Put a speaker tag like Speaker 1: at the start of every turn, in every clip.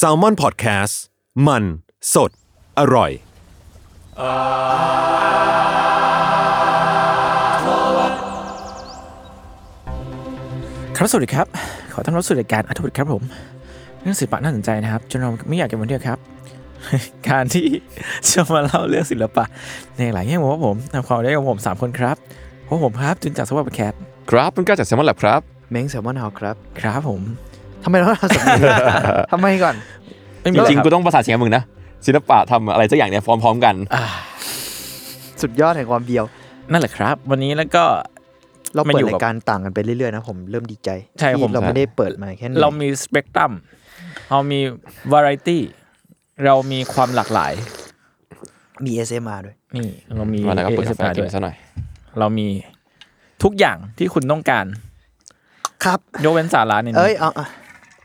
Speaker 1: s a l m o n PODCAST มัน สด อร่อย
Speaker 2: ครับสวัสดีครับ ขอต้อนรับสู่รายการอัธวุฒิครับผม เรื่องศิลปะน่าสนใจนะครับ จนเราไม่อยากเก็บวันเดียวครับ การที่จะมาเล่าเรื่องศิลปะ ในหลายแง่มุมครับผมทำความได้กับผมสามคนครับพวกผมครับจุนจากสวัสดิ์แคท
Speaker 3: ครับมันก็จากแซมมอนแลบครับ
Speaker 4: เม้งแซลมอนเฮาครับ
Speaker 2: ครับผม
Speaker 4: ทำไมเราต้องทำสำเนียงทำไมก่อน
Speaker 2: ไม่
Speaker 3: จ
Speaker 2: มี
Speaker 3: ริงๆ
Speaker 2: ค
Speaker 3: กู
Speaker 2: บ
Speaker 3: ต้องประสานเสียงกับมึงนะศิลปะทำอะไรสักอย่างเนี่ยพร้อมๆกัน
Speaker 2: อ่า
Speaker 4: สุดยอดแห่งความเบียว
Speaker 2: นั่นแหละครับ วันนี้แล้วก็
Speaker 4: เรา
Speaker 2: มัน
Speaker 4: เปิ
Speaker 2: อ
Speaker 4: ด
Speaker 2: ยู่กับ
Speaker 4: รายการต่างกันไปเรื่อยๆนะผมเริ่มดีใจ
Speaker 2: ใช่
Speaker 4: ที่
Speaker 2: ผม
Speaker 4: เราไม่ได้เปิดมาแค่นี้
Speaker 2: เรามีสเปกตรัมเรามีวาไรตี้เรามีความหลากหลาย
Speaker 4: มี SMR ด้วย
Speaker 2: นี่ เรามี
Speaker 3: วันนั้นก็เปิดกาแฟ
Speaker 2: ASMR
Speaker 3: กิ
Speaker 2: ด้วนย
Speaker 3: ซะหน่อย
Speaker 2: เรามีทุกอย่างที่คุณต้องการ
Speaker 4: ครับ
Speaker 2: ยกเว้นสาระเนี่ย
Speaker 4: เอ้ยเอาเอา
Speaker 2: เ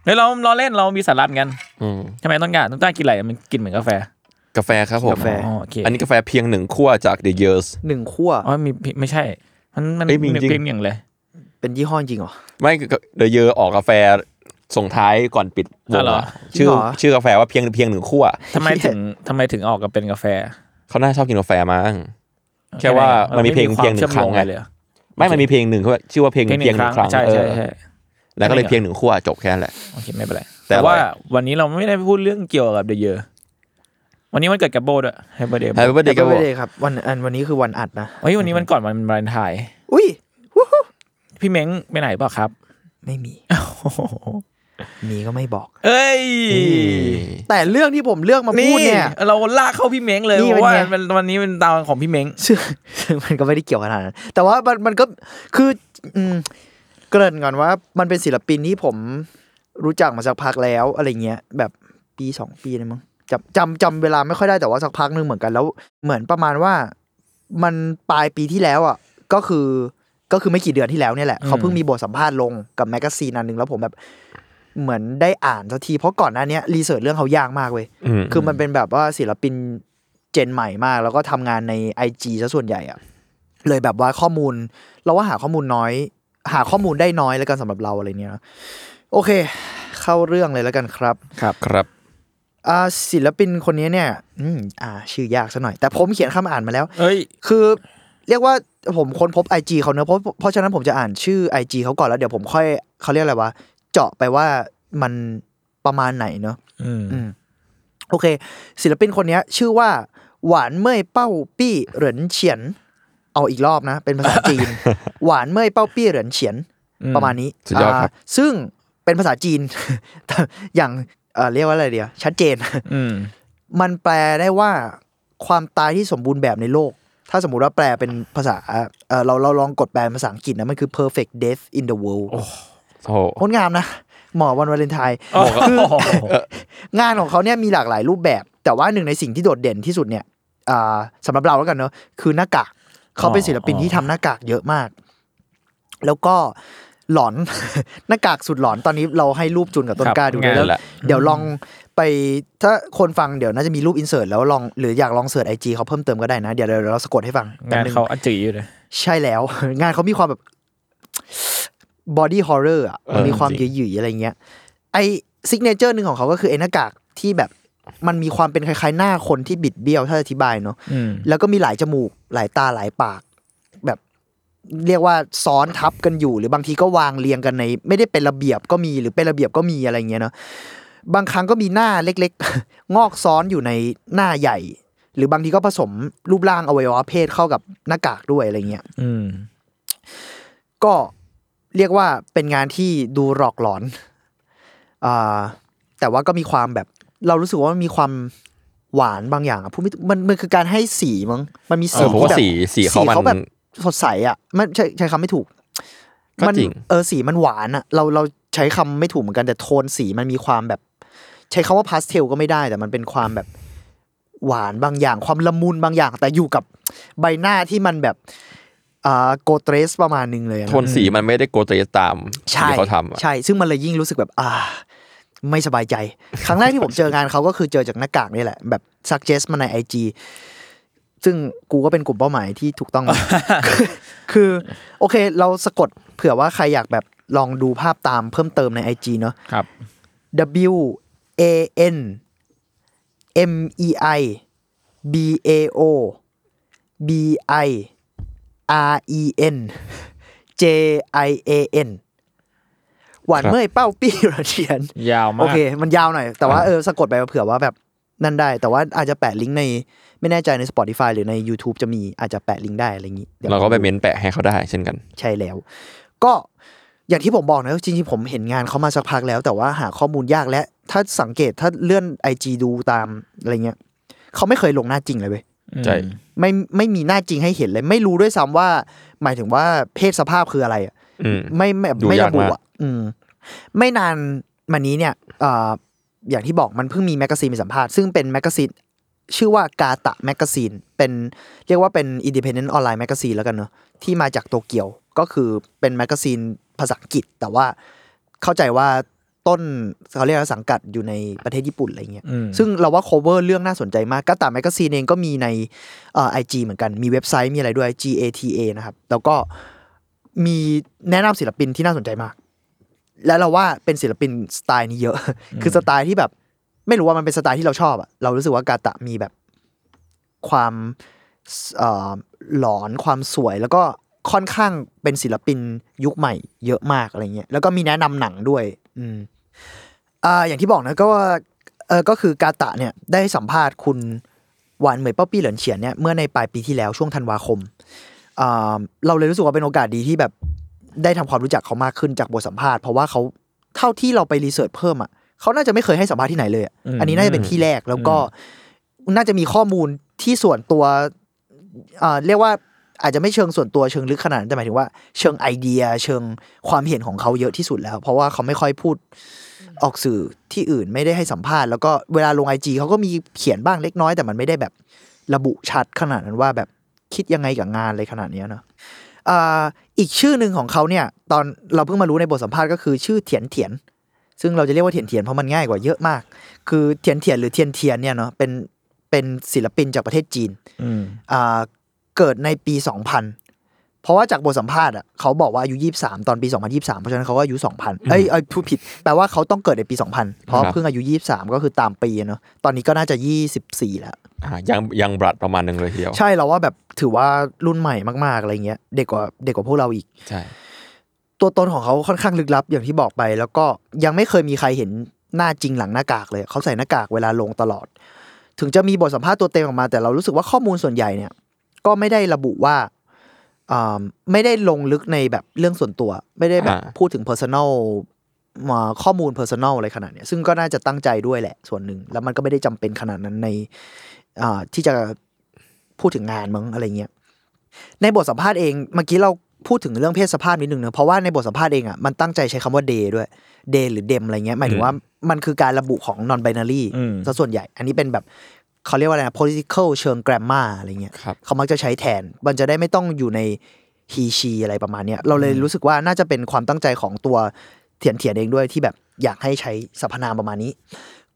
Speaker 2: ฮ้ยเราเราเล่นเรามีสาระเหมือนกัน
Speaker 3: อืม
Speaker 2: ทำไมต้องการต้องการกินอะไรมันกินเหมือนกาแฟ
Speaker 3: กาแฟครับผม
Speaker 4: กาแฟ
Speaker 2: อ๋อโอเค
Speaker 3: อันนี้กาแฟเพียงหนึ่งขั้วจาก The Years
Speaker 4: หนึ่งขั้ว
Speaker 2: อ๋อมีไม่ใช่ มันมัน
Speaker 3: เอ้ยมีจริง
Speaker 2: เพียงอย่างเลย
Speaker 4: เป็นยี่ห้อจริงเหรอ
Speaker 3: ไม่ The Year ออกกาแฟส่งท้ายก่อนปิดว
Speaker 2: อ๋องเหรอ
Speaker 3: อะชื่อ
Speaker 4: จริงเหรอ
Speaker 3: ชื่อกาแฟว่าเพียงเพียงหนึ่งขั้ว
Speaker 2: ทำไมถึงทำไมถึงออกกับเป็นกาแฟ
Speaker 3: เขาน่าชอบกินกาแฟมั้ง แค่ว่ามันมีเพลงเพียงหนึ่งครั้งไง
Speaker 2: เลยเหรอ
Speaker 3: ไม่มันมีเพลงหนึ่งเขาชื่อว่าเพลง
Speaker 2: เพลงห
Speaker 3: เพียง
Speaker 2: นึ่ง
Speaker 3: ห
Speaker 2: ค
Speaker 3: นึ่
Speaker 2: รั้
Speaker 3: ง
Speaker 2: ง
Speaker 3: ครั้ง
Speaker 2: ใช่
Speaker 3: เอ
Speaker 2: ใช่
Speaker 3: อ
Speaker 2: ใช่
Speaker 3: แล้วก็เลย
Speaker 2: เพลง
Speaker 3: เพียงหนึ่งขั้วจบแค่นั้นแหละ
Speaker 2: โอเคไม่เป็นไร
Speaker 3: แต่
Speaker 2: แต่ว่า
Speaker 3: อร่อย
Speaker 2: วันนี้เราไม่ได้พูดเรื่องเกี่ยวกับเดอะเยอวันนี้วันเกิดกับโบด้วยให้เบอร์เดย์
Speaker 3: แฮปปี้เบิร์ดเดย์
Speaker 4: ก็
Speaker 3: ก็บ
Speaker 4: ไม่
Speaker 3: อก
Speaker 4: ได้ครับวันอันวันนี้คือวันอัดนะ
Speaker 2: เฮ้ยวันนี้วันก่อนวันวาเลนไทน์
Speaker 4: อุ้ย
Speaker 2: พี่เม้งไปไหนเปล่าครับ
Speaker 4: ไม่มีมีก็ไม่บอก
Speaker 2: เอ้ย
Speaker 4: แต่เรื่องที่ผมเลือกมาพูดเนี่ย
Speaker 2: เราลากเข้าพี่เม้งเลย
Speaker 4: นี่
Speaker 2: เพราะว่า
Speaker 4: เป็นไง
Speaker 2: มันวันนี้เป็นตามของพี่เม้ง
Speaker 4: ซึ่งซึ่งมันก็ไม่ได้เกี่ยวกันขนาดนั้นแต่ว่ามันมันก็คืออืม เกริ่นก่อนว่ามันเป็นศิลปินที่ผมรู้จักมาสักพักแล้วอะไรเงี้ย แบบปีสองปีเลยมั้งจำจำจำเวลาไม่ค่อยได้แต่ว่าสักพักหนึงเหมือนกันแล้ว เหมือนประมาณว่า มันปลายปีที่แล้วอะก็คือก็คือไม่กี่เดือนที่แล้วเนี่ยแหละเขาเพิ่งมีบทสัมภาษณ์ลงกับ magazine อันหนึ่งแล้วผมแบบเหมือนได้อ่านสักทีเพราะก่อนหน้าเนี้ research เรื่องเขายากมากเว้ย
Speaker 3: อืม
Speaker 4: คือมันเป็นแบบว่าศิลปิน gen ใหม่มาก แล้วก็ทำงานใน IG ซะส่วนใหญ่อะเลยแบบว่าข้อมูล เราว่าหาข้อมูลน้อย หาข้อมูลได้น้อยแล้วกันสำหรับเราอะไรเนี้ยนะโอเค เข้าเรื่องเลยแล้วกันครับ
Speaker 3: ครับครับ
Speaker 4: อ่าศิลปินคนนี้เนี่ย อืมอ่า ชื่อยากซะหน่อย แต่ผมเขียนคำอ่านมาแล้ว
Speaker 2: เอ้ย
Speaker 4: คือ เรียกว่าผมค้นพบ IG เขาเนอะเพราะเพราะฉะนั้นผมจะอ่านชื่อ IG เขาก่อนแล้วเดี๋ยวผมค่อยเขาเรียกอะไรวะเจาะไปว่ามันประมาณไหนเนอะ
Speaker 2: อืม
Speaker 4: อืมโอเค ศิลปินคนเนี้ยชื่อว่า หวานเมยเป้าปี้เหรินเฉียน เอาอีกรอบนะ เป็นภาษาจีน หวานเมยเป้าปี้เหรินเฉียนประมาณนี้
Speaker 3: สุดยอดครับา
Speaker 4: ซึ่งเป็นภาษาจีน อย่างเอ่อเรียกว่าอะไรเดียวชัดเจน
Speaker 2: อืม
Speaker 4: มันแปลได้ว่าความตายที่สมบูรณ์แบบในโลก ถ้าสมมุติว่าแปลเป็นภาษาเออเราเราลองกดแปลเป็นภาษาอังกฤษนะ มันคือ perfect death in the world
Speaker 3: โอ้โห
Speaker 4: งดงามนะ หมอวันวาเลนไทน์
Speaker 2: โอ้โห
Speaker 4: คืองานของเขาเนี่ยมีหลากหลายรูปแบบ แต่ว่าหนึ่งในสิ่งที่โดดเด่นที่สุดเนี่ยอ่าสำหรับเราแล้วกันเนอะคือหน้ากาก เขาเป็นศิลปินที่ทำหน้ากากเยอะมาก แล้วก็หลอนหน้ากากสุดหลอนตอนนี้เราให้รูปจุนกับต้นกล้าดู
Speaker 2: ครับ
Speaker 4: แล้ว
Speaker 3: นั่นแหละ
Speaker 4: เดี๋ยวลองไปถ้าคนฟังเดี๋ยวน่าจะมีรูป insert แล้วลองหรืออยากลอง search IG เขาเพิ่มเติมก็ได้นะ เดี๋ยวเดี๋ยวเราสะกดให้ฟังแป๊บ
Speaker 2: งาน
Speaker 4: นึง
Speaker 2: เขาอัจจีอยู่เลย
Speaker 4: ใช่แล้ว งานเขามีความแบบบอดี้ฮอ r ์เรอร์อะมันมีความ
Speaker 3: จริง
Speaker 4: หยิ่ยๆอะไรเงี้ยไอ signature หนึ่งของเขาก็คือไอหน้ากากที่แบบ มันมีความเป็นคล้ายๆหน้าคนที่บิดเบี้ยวถ้าอธิบายเนาะ
Speaker 2: อืม
Speaker 4: แล้วก็มีหลายจมูกหลายตาหลายปาก แบบเรียกว่าซ้อนทับกันอยู่ หรือบางทีก็วางเรียงกันใน ไม่ได้เป็นระเบียบก็มีหรือเป็นระเบียบก็มีอะไรเงี้ยเนาะบางครั้งก็มีหน้าเล็กๆ งอกซ้อนอยู่ในหน้าใหญ่ หรือบางทีก็ผสมรูปร่างอวัยวะเพศเข้ากับหน้ากากด้วยอะไรเงี้ย
Speaker 2: อืม
Speaker 4: ก็เรียกว่าเป็นงานที่ดูหลอกหลอนอ่าแต่ว่าก็มีความแบบ เรารู้สึกว่ามันมีความหวานบางอย่างอะพูดไม่ถูกมันมันคือการให้สีมั้งมันมี
Speaker 3: เอ
Speaker 4: สี
Speaker 3: อผมว่า
Speaker 4: ที่แบบ
Speaker 3: สีสีเขามัน
Speaker 4: เขาแบบสดใสอะมันใช่ใช้คำไม่ถูก
Speaker 3: ก็
Speaker 4: มั
Speaker 3: จริง
Speaker 4: เออสีมันหวานอะ เราเราใช้คำไม่ถูกเหมือนกันแต่โทนสีมันมีความแบบ ใช้คำว่าพาสเทลก็ไม่ได้ แต่มันเป็นความแบบหวานบางอย่าง ความละมุนบางอย่าง แต่อยู่กับใบหน้าที่มันแบบอ่าโกเตรสประมาณหนึงเลยอะ
Speaker 3: โทนสีมันไม่ได้โกเตสตาม
Speaker 4: ใช่
Speaker 3: ที่เขาทำอะ
Speaker 4: ใช่ ซึ่งมันเลยยิ่งรู้สึกแบบ อ่า ไม่สบายใจ ครั้งแรกที่ผมเจองานเขาก็คือเจอจากหน้ากากนี่แหละ แบบซักเจสมาในไอจซึ่งกูก็เป็นกลุ่มเป้าหมายที่ถูกต้องนะคือ โอเค เราสะกดเผื่อว่าใครอยากแบบลองดูภาพตามเพิ่มเติมใน IG เนาะ
Speaker 2: ครับ
Speaker 4: W A N M E I B A O B I R E N J I A N หวาน
Speaker 3: ครับ
Speaker 4: เมื่อยเป้าปี้ระเทียน
Speaker 2: ยาวมาก
Speaker 4: โอเคมันยาวหน่อย แต่ว่าเออสะกดไปเผื่อว่าแบบนั่นได้ แต่ว่าอาจจะแปะลิงก์ในไม่แน่ใจใน Spotify หรือใน YouTube จะมีอาจจะแปะลิงก์ได้อะไรอย่างนี้ดี๋ยว
Speaker 3: เราก็ไปเม้นแปะให้เขาได้เช่นกัน
Speaker 4: ใช่แล้ว ก็อย่างที่ผมบอกนะจริงๆผมเห็นงานเขามาสักพักแล้ว แต่ว่าหาข้อมูลยากและ ถ้าสังเกตถ้าเลื่อน IG ดูตามอะไรเงี้ยเขาไม่เคยลงหน้าจริงเลยเว้ย
Speaker 3: ใช่
Speaker 4: ไม่ไม่มีหน้าจริงให้เห็นเลย ไม่รู้ด้วยซ้ำว่า หมายถึงว่าเพศสภาพคืออะไรอะ
Speaker 3: อืม
Speaker 4: ไม่ไม่
Speaker 3: ดู
Speaker 4: ไม่อ
Speaker 3: ยาก
Speaker 4: ระบุ
Speaker 3: มาก
Speaker 4: อะ อืม ไม่นานมานี้เนี่ยเอ่ออย่างที่บอกมันเพิ่งมี magazine มีสัมภาษณ์ซึ่งเป็น magazine ชื่อว่ากาตะ magazine เป็นเรียกว่าเป็น independent online magazine แล้วกันเนอะที่มาจากโตเกียวก็คือเป็น magazineภาษาอังกฤษ แต่ว่าเข้าใจว่าต้นเขาเรียกว่าสังกัดอยู่ในประเทศญี่ปุ่นอะไรเงี้ย
Speaker 2: อืม
Speaker 4: ซึ่งเราว่า cover เรื่องน่าสนใจมาก GATA magazine เองก็มีในเอ่อ IG เหมือนกันมีเว็บไซต์มีอะไรด้วย GATA นะครับแล้วก็มีแนะนำศิลปินที่น่าสนใจมาก และเราว่าเป็นศิลปินสไตล์นี้เยอะ คือสไตล์ที่แบบ ไม่รู้ว่ามันเป็นสไตล์ที่เราชอบอะเรารู้สึกว่า GATA มีแบบความเอ่อหลอนความสวยแล้วก็ค่อนข้างเป็นศิลปินยุคใหม่เยอะมากอะไรเงี้ยแล้วก็มีแนะนำหนังด้วย อืมอ่าอย่างที่บอกนะก็ว่าเออก็คือกาตะเนี่ยได้สัมภาษณ์คุณหวานเหมยเป้าปี้เหลินเฉียนเนี่ยเมื่อในปลายปีที่แล้วช่วงธันวาคมอ่าเราเลยรู้สึกว่าเป็นโอกาสดีที่แบบ ได้ทำความรู้จักเขามากขึ้นจากบทสัมภาษณ์เพราะว่าเขาเท่าที่เราไปรีเสิร์ชเพิ่มอะเขาน่าจะไม่เคยให้สัมภาษณ์ที่ไหนเลยอะ
Speaker 2: อืม
Speaker 4: อันนี้น่าจะเป็นที่แรกแล้วก็น่าจะมีข้อมูลที่ส่วนตัวอ่าเรียกว่าอาจจะไม่เชิงส่วนตัวเชิงลึกขนาดนั้นแต่หมายถึงว่าเชิงไอเดีย เชิงความเห็นของเขาเยอะที่สุดแล้ว เพราะว่าเขาไม่ค่อยพูดออกสื่อที่อื่นไม่ได้ให้สัมภาษณ์แล้วก็เวลาลงไอจีเขาก็มีเขียนบ้างเล็กน้อยแต่มันไม่ได้แบบระบุชัดขนาดนั้นว่าแบบคิดยังไงกับงานอะไรขนาดเนี้ยเนอะ อ่าอีกชื่อหนึ่งของเขาเนี่ย ตอนเราเพิ่งมารู้ในบทสัมภาษณ์ก็คือชื่อเถียนเถียน ซึ่งเราจะเรียกว่าเถียนเถียนเพราะมันง่ายกว่าเยอะมาก คือเถียนเถียนหรือเทียนเทียนเนี่ยเนาะเป็นเป็นศิลปินจากประเทศจีน
Speaker 2: อืม
Speaker 4: อ่าเกิดในปี 2000 เพราะว่าจากบทสัมภาษณ์อะเขาบอกว่าอายุ23ตอนปี2023เพราะฉะนั้นเขาก็อายุ2,000เอ้ยเอ้ยพูดผิดแปลว่าเขาต้องเกิดในปี2000เพราะ
Speaker 3: ครับ
Speaker 4: เพิ่งอายุ23ก็คือตามปีอะเนาะตอนนี้ก็น่าจะ24แล้ว
Speaker 3: อ่ายังยังบลัดประมาณหนึงเลยทีเดียว
Speaker 4: ใช่เราว่าแบบถือว่ารุ่นใหม่มากๆอะไรเงี้ยเด็กกว่าเด็กกว่าพวกเราอีก
Speaker 3: ใช่
Speaker 4: ตัวตนของเขาค่อนข้างลึกลับอย่างที่บอกไป แล้วก็ยังไม่เคยมีใครเห็นหน้าจริงหลังหน้ากากเลย เขาใส่หน้ากากเวลาลงตลอด ถึงจะมีบทสัมภาษณ์ตัวเต็มออกมาแต่เรารู้สึกว่าข้อมูลส่วนใหญ่เนี่ย ก็ไม่ได้ระบุว่าอ่า ไม่ได้ลงลึกในแบบเรื่องส่วนตัว ไม่ได้แบบ
Speaker 3: อ่า
Speaker 4: พูดถึง personal มาข้อมูล personal อะไรขนาดเนี้ยซึ่งก็น่าจะตั้งใจด้วยแหละ ส่วนหนึ่ง แล้วมันก็ไม่ได้จำเป็นขนาดนั้นในอ่าที่จะพูดถึงงานมั้งอะไรเงี้ยในบทสัมภาษณ์เองเมื่อกี้เราพูดถึงเรื่องเพศสภาพนิดนึงเนอะเพราะว่าในบทสัมภาษณ์เองอะมันตั้งใจใช้คำว่า day ด้วย day หรือ dem อะไรเงี้ยหมายถึงว่ามันคือการระบุของ non binary
Speaker 2: อืม
Speaker 4: ซะส่วนใหญ่ อันนี้เป็นแบบ เขาเรียกว่าอะไรนะ political เชิง grammar อะไรเงี้ย
Speaker 3: ครับ
Speaker 4: เขามักจะใช้แทน มันจะได้ไม่ต้องอยู่ใน he she อะไรประมาณเนี้ยเราเลยรู้สึกว่าน่าจะเป็นความตั้งใจของตัวเถียนเถียนเองด้วยที่แบบอยากให้ใช้สรรพนามประมาณนี้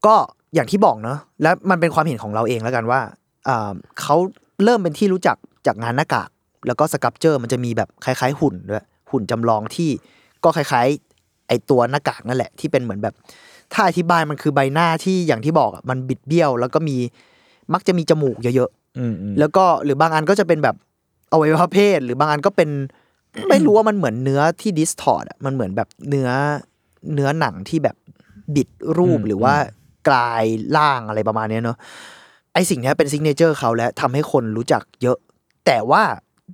Speaker 4: ก็อย่างที่บอกเนอะและมันเป็นความเห็นของเราเองแล้วกันว่าอ่าเขาเริ่มเป็นที่รู้จักจากงานหน้ากาก แล้วก็ sculpture มันจะมีแบบคล้าย ๆ หุ่นด้วยหุ่นจำลองที่ก็คล้ายๆไอตัวหน้ากากนั่นแหละที่เป็นเหมือนแบบ ถ้าอธิบายมันคือใบหน้าที่อย่างที่บอกอะมันบิดเบี้ยว แล้วก็มี มักจะมีจมูกเยอะ
Speaker 2: อืมอืม
Speaker 4: ๆแล้วก็หรือบางอันก็จะเป็นแบบอวัยวะเพศ หรือบางอันก็เป็น ไม่รู้ว่ามันเหมือนเนื้อที่ distort อะมันเหมือนแบบเนื้อเนื้อหนังที่แบบบิดรูปหรือว่ากลายร่างอะไรประมาณเนี้ยเนอะไอสิ่งเนี้ยเป็น signature เขาและทำให้คนรู้จักเยอะ แต่ว่า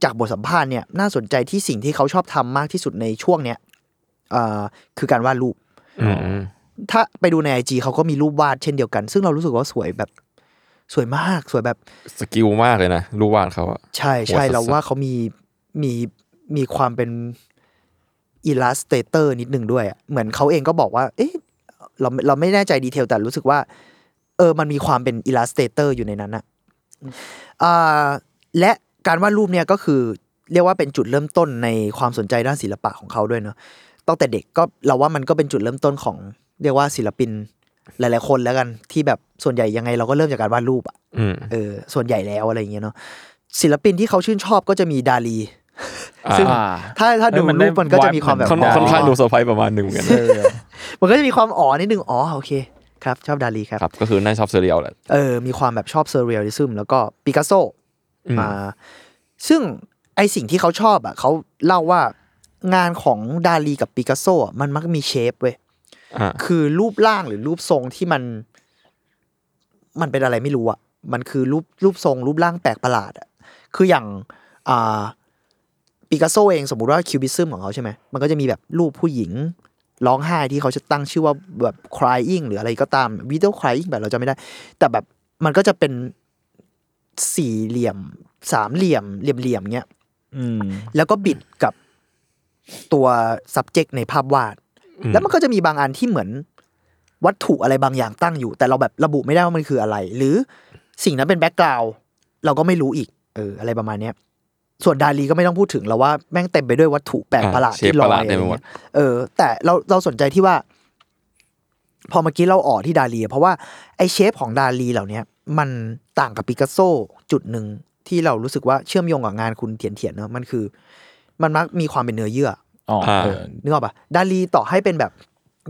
Speaker 4: จากบทสัมภาษณ์เนี่ยน่าสนใจที่สิ่งที่เขาชอบทำมากที่สุดในช่วงเนี้ยอ่าคือการวาดรูป
Speaker 3: อืม
Speaker 4: ถ้าไปดูใน IG เขาก็มีรูปวาดเช่นเดียวกัน ซึ่งเรารู้สึกว่าสวยแบบ สวยมากสวยแบบ
Speaker 3: skill มากเลยนะรูปวาดเขาอะ
Speaker 4: ใช่ใช่
Speaker 3: โหดสัสๆ
Speaker 4: เราว่าเขามีมีมีความเป็นillustrator นิดนึงด้วยอะเหมือนเขาเองก็บอกว่า เอ๊ะเราเราไม่แน่ใจ detail แต่รู้สึกว่า เออมันมีความเป็น illustrator อยู่ในนั้นอะอ่าและการวาดรูปเนี่ยก็คือเรียกว่าเป็นจุดเริ่มต้นในความสนใจด้านศิลปะของเขาด้วยเนาะตั้งแต่เด็กก็เราว่ามันก็เป็นจุดเริ่มต้นของ เรียกว่าศิลปิน หลาย ๆ คนแล้วกันที่แบบส่วนใหญ่ยังไงเราก็เริ่มจากการวาดรูปอะ
Speaker 3: อืม
Speaker 4: เออ ส่วนใหญ่แล้วอะไรอย่างเงี้ยเนาะศิลปินที่เขาชื่นชอบก็จะมีดาลี
Speaker 3: อ่า
Speaker 4: ซึ่ง
Speaker 2: อ่า
Speaker 4: ถ้าถ้าดู
Speaker 2: เออมัน
Speaker 4: รู
Speaker 2: ได้
Speaker 4: ปมันก็จะมีความแบบ
Speaker 3: ค่อน
Speaker 2: ได้
Speaker 3: ค่อนข้างดูเซอร์ไพรส์ประมาณหนึ่งเหมือนกัน
Speaker 2: เออ
Speaker 4: มันก็จะมีความอ๋อนิดนึงอ๋อโอเคครับ ชอบดาลีครับ
Speaker 3: ครับก็คือน่าชอบเซเรียลแหละ
Speaker 4: เออมีความแบบชอบเซอร์เรียลลิซึมแล้วก็ปิกัสโซ
Speaker 3: อืม
Speaker 4: อ่าซึ่งไอสิ่งที่เขาชอบอะเขาเล่าว่างานของดาลีกับปิกัสโซอะมันมักมีเชฟเว้ย
Speaker 3: อ่า
Speaker 4: คือรูปร่างหรือรูปทรงที่มัน มันเป็นอะไรไม่รู้อะมันคือรูปรูปทรง รูปร่างแปลกประหลาดอะคืออย่างอ่าปิกัสโซเองสมมุติว่าคิวบิซึมของเขาใช่ไหมมันก็จะมีแบบรูปผู้หญิงร้องไห้ที่เขาจะตั้งชื่อว่าแบบ crying หรืออะไรก็ตาม video crying แบบเราจะไม่ได้ แต่แบบมันก็จะเป็นสี่เหลี่ยม สามเหลี่ยมเหลี่ยมเหลี่ยมๆเงี้ย
Speaker 2: อืม
Speaker 4: แล้วก็บิดกับตัว subject ในภาพวาด แล้วมันก็จะมีบางอันที่เหมือนวัตถุอะไรบางอย่างตั้งอยู่ แต่เราแบบระบุไม่ได้ว่ามันคืออะไร หรือสิ่งนั้นเป็น background เราก็ไม่รู้อีก เออ อะไรประมาณเนี้ยส่วนดาลีก็ไม่ต้องพูดถึงแล้วว่าแม่งเต็มไปด้วยวัตถุแปลกประหลาด
Speaker 3: อ่า shape
Speaker 4: ที่ลก
Speaker 3: ประหลาดเต็มไปหมด
Speaker 4: เออ แต่เราเราสนใจที่ว่า พอเมื่อกี้เราออกที่ดาลีอะเพราะว่าไอ shape ของดาลีเหล่าเนี้ยมันต่างกับปิกัสโซจุดหนึ่งที่เรารู้สึกว่าเชื่อมโยงกับงานคุณเทียนเทียนๆเนอะมันคือ มันมักมีความเป็นเนื้อเยื่อ
Speaker 2: อ๋อเออ
Speaker 4: นึกออกปะดาลีต่อให้เป็นแบบ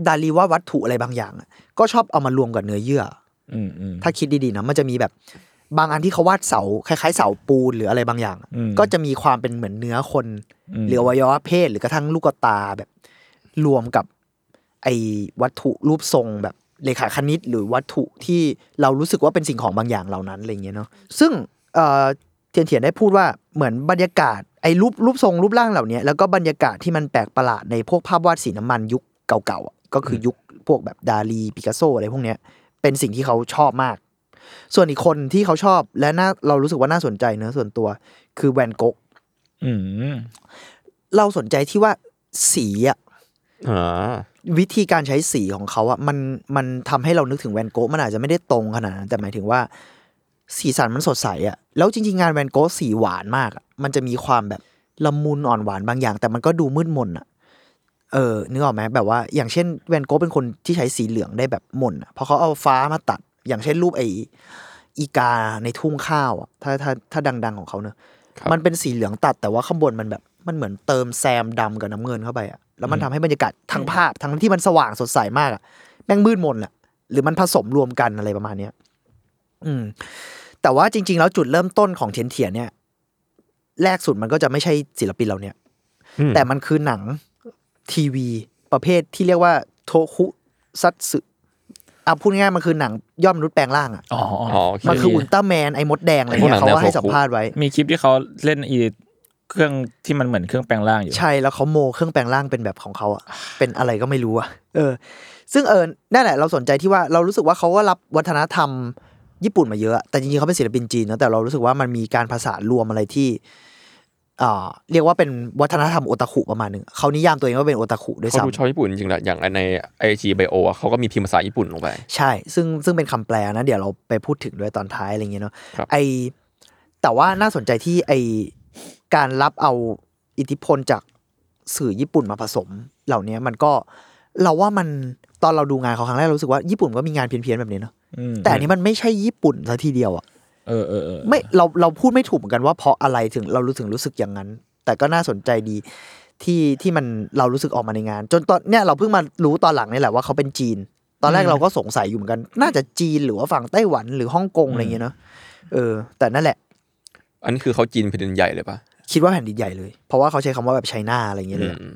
Speaker 4: ดาลีว่าวัตถุอะไรบางอย่างอะก็ชอบเอามารวมกับเนื้อเยื่อ
Speaker 2: อืมอืม
Speaker 4: ถ้าคิดดีๆนะมันจะมีแบบบางอันที่เขาวาดเสาคล้ายๆเสาปูนหรืออะไรบางอย่างอะ
Speaker 2: อืม
Speaker 4: ก็จะมีความเป็นเหมือนเนื้อคน
Speaker 2: อืม
Speaker 4: หรืออวัยวะเพศหรือกระทั่งลูกตาแบบ รวมกับ ไอ้วัตถุรูปทรงแบบเลขาคณิต หรือวัตถุที่เรารู้สึกว่าเป็นสิ่งของบางอย่างเหล่านั้นอะไรเงี้ยเนาะซึ่งเอ่อเทียนเทียนได้พูดว่าเหมือนบรรยากาศ ไอ้รูปรูปทรงรูปร่างเหล่านี้แล้วก็บรรยากาศที่มันแปลกประหลาดในพวกภาพวาดสีน้ำมันยุคเก่าๆอะก็คือยุคพวกแบบดาลีปิกัสโซอะไรพวกเนี้ยเป็นสิ่งที่เขาชอบมาก ส่วนอีกคนที่เขาชอบและน่าเรารู้สึกว่าน่าสนใจเนอะส่วนตัว คือแวนโกะ
Speaker 2: อืม
Speaker 4: เราสนใจที่ว่าสีอะ
Speaker 3: อ่า
Speaker 4: วิธีการใช้สีของเขาอะมันมันทำให้เรานึกถึงแวนโกะมันอาจจะไม่ได้ตรงขนาดนั้นแต่หมายถึงว่า สีสันมันสดใสอะแล้วจริงๆงานแวนโกะสีหวานมากอะมันจะมีความแบบละมุนอ่อนหวานบางอย่าง แต่มันก็ดูมืดมนอะเออนึกออกไหมแบบว่า อย่างเช่นแวนโกะเป็นคนที่ใช้สีเหลืองได้แบบมนอะพอเขาเอาฟ้ามาตัด อย่างเช่นรูปไออีกาในทุ่งข้าวอะถ้าถ้าถ้าดัง ๆของเขาเนอะ
Speaker 3: ครับ
Speaker 4: มันเป็นสีเหลืองตัดแต่ว่าข้างบนมันแบบมันเหมือนเติมแซมดำกับน้ำเงินเข้าไปอะแล้วมันทำให้บรรยากาศทั้งภาพทั้งที่มันสว่างสดใสมากอะแม่งมืดมนแหละหรือมันผสมรวมกันอะไรประมาณเนี้ย อืม แต่ว่าจริง ๆ แล้วจุดเริ่มต้นของเทียนเทียนเนี่ย แรกสุดมันก็จะไม่ใช่ศิลปินเราเนี่ย
Speaker 3: อืม
Speaker 4: แต่มันคือหนังทีวีประเภทที่เรียกว่าโทคุซัตสึอะพูดง่ายๆมันคือหนังยอดมนุษย์แปลงร่างอะ
Speaker 2: อ๋อ
Speaker 3: อ๋อโอเค
Speaker 4: มันคืออุลตร้าแมนไอ้มดแดงอะไร
Speaker 3: พวกหนั
Speaker 4: เงี้ย
Speaker 3: ง
Speaker 4: เขา
Speaker 3: แนว
Speaker 4: ก็ให้
Speaker 3: โทคุ
Speaker 4: สัมภาษณ์ไว้
Speaker 2: มีคลิปที่เขาเล่นอีเครื่องที่มันเหมือนเครื่องแปลงร่างอยู่
Speaker 4: ใช่แล้วเขาโมเครื่องแปลงร่างเป็นแบบของเขาอะเป็นอะไรก็ไม่รู้อะเออ ซึ่งเออนั่นแหละเราสนใจที่ว่าเรารู้สึกว่าเขาก็รับวัฒนธรรม ญี่ปุ่นมาเยอะ แต่จริงๆเขาเป็นศิลปินจีนนะแต่เรารู้สึกว่ามันมีการผสานรวมอะไรที่อ่าเรียกว่าเป็นวัฒนธรรมโอตาคุประมาณหนึ่งเขานิยามตัวเองว่าเป็นโอตาคุด้วย
Speaker 3: เขาดู
Speaker 4: ซ้ำ
Speaker 3: ชอบญี่ปุ่นจริงๆแหละอย่างในไอจีไบโอเขาก็มีพิมพ์ภาษาญี่ปุ่นลงไป
Speaker 4: ใช่ ซึ่งซึ่งเป็นคำแปลนะเดี๋ยวเราไปพูดถึงด้วยตอนท้ายอะไรเงี้ยเนาะ
Speaker 3: ครับ
Speaker 4: ไอแต่ว่าน่าสนใจที่ไอการรับเอาอิทธิพลจากสื่อญี่ปุ่นมาผสม เหล่านี้มันก็เราว่ามันตอนเราดูงานเขาครั้งแรกเรารู้สึกว่าญี่ปุ่นก็มีงานเพี้ยนๆแบบนี้เนาะ
Speaker 2: อืม
Speaker 4: แต่อันนี้มันไม่ใช่ญี่ปุ่นซะทีเดียวอะ
Speaker 2: เออเออเออ
Speaker 4: ไม่เราเราพูดไม่ถูกเหมือนกันว่าเพราะอะไรถึงเรารู้ถึงรู้สึกอย่างนั้น แต่ก็น่าสนใจดีที่ที่มันเรารู้สึกออกมาในงาน จนตอนเนี้ยเราเพิ่งมารู้ตอนหลังนี่แหละว่าเขาเป็นจีน ตอนแรกเราก็สงสัยอยู่เหมือนกัน น่าจะจีนหรือว่าฝั่งไต้หวันหรือฮ่องกงอะไรเงี้ยเนาะเออ แต่นั่นแหละ
Speaker 3: อันนี้คือเขาจีนแผ่นดินใหญ่เลยปะ
Speaker 4: คิดว่าแผ่นดินใหญ่เลย เพราะว่าเขาใช้คำว่าแบบไชน่าอะไรเงี้ยเลย
Speaker 3: อืม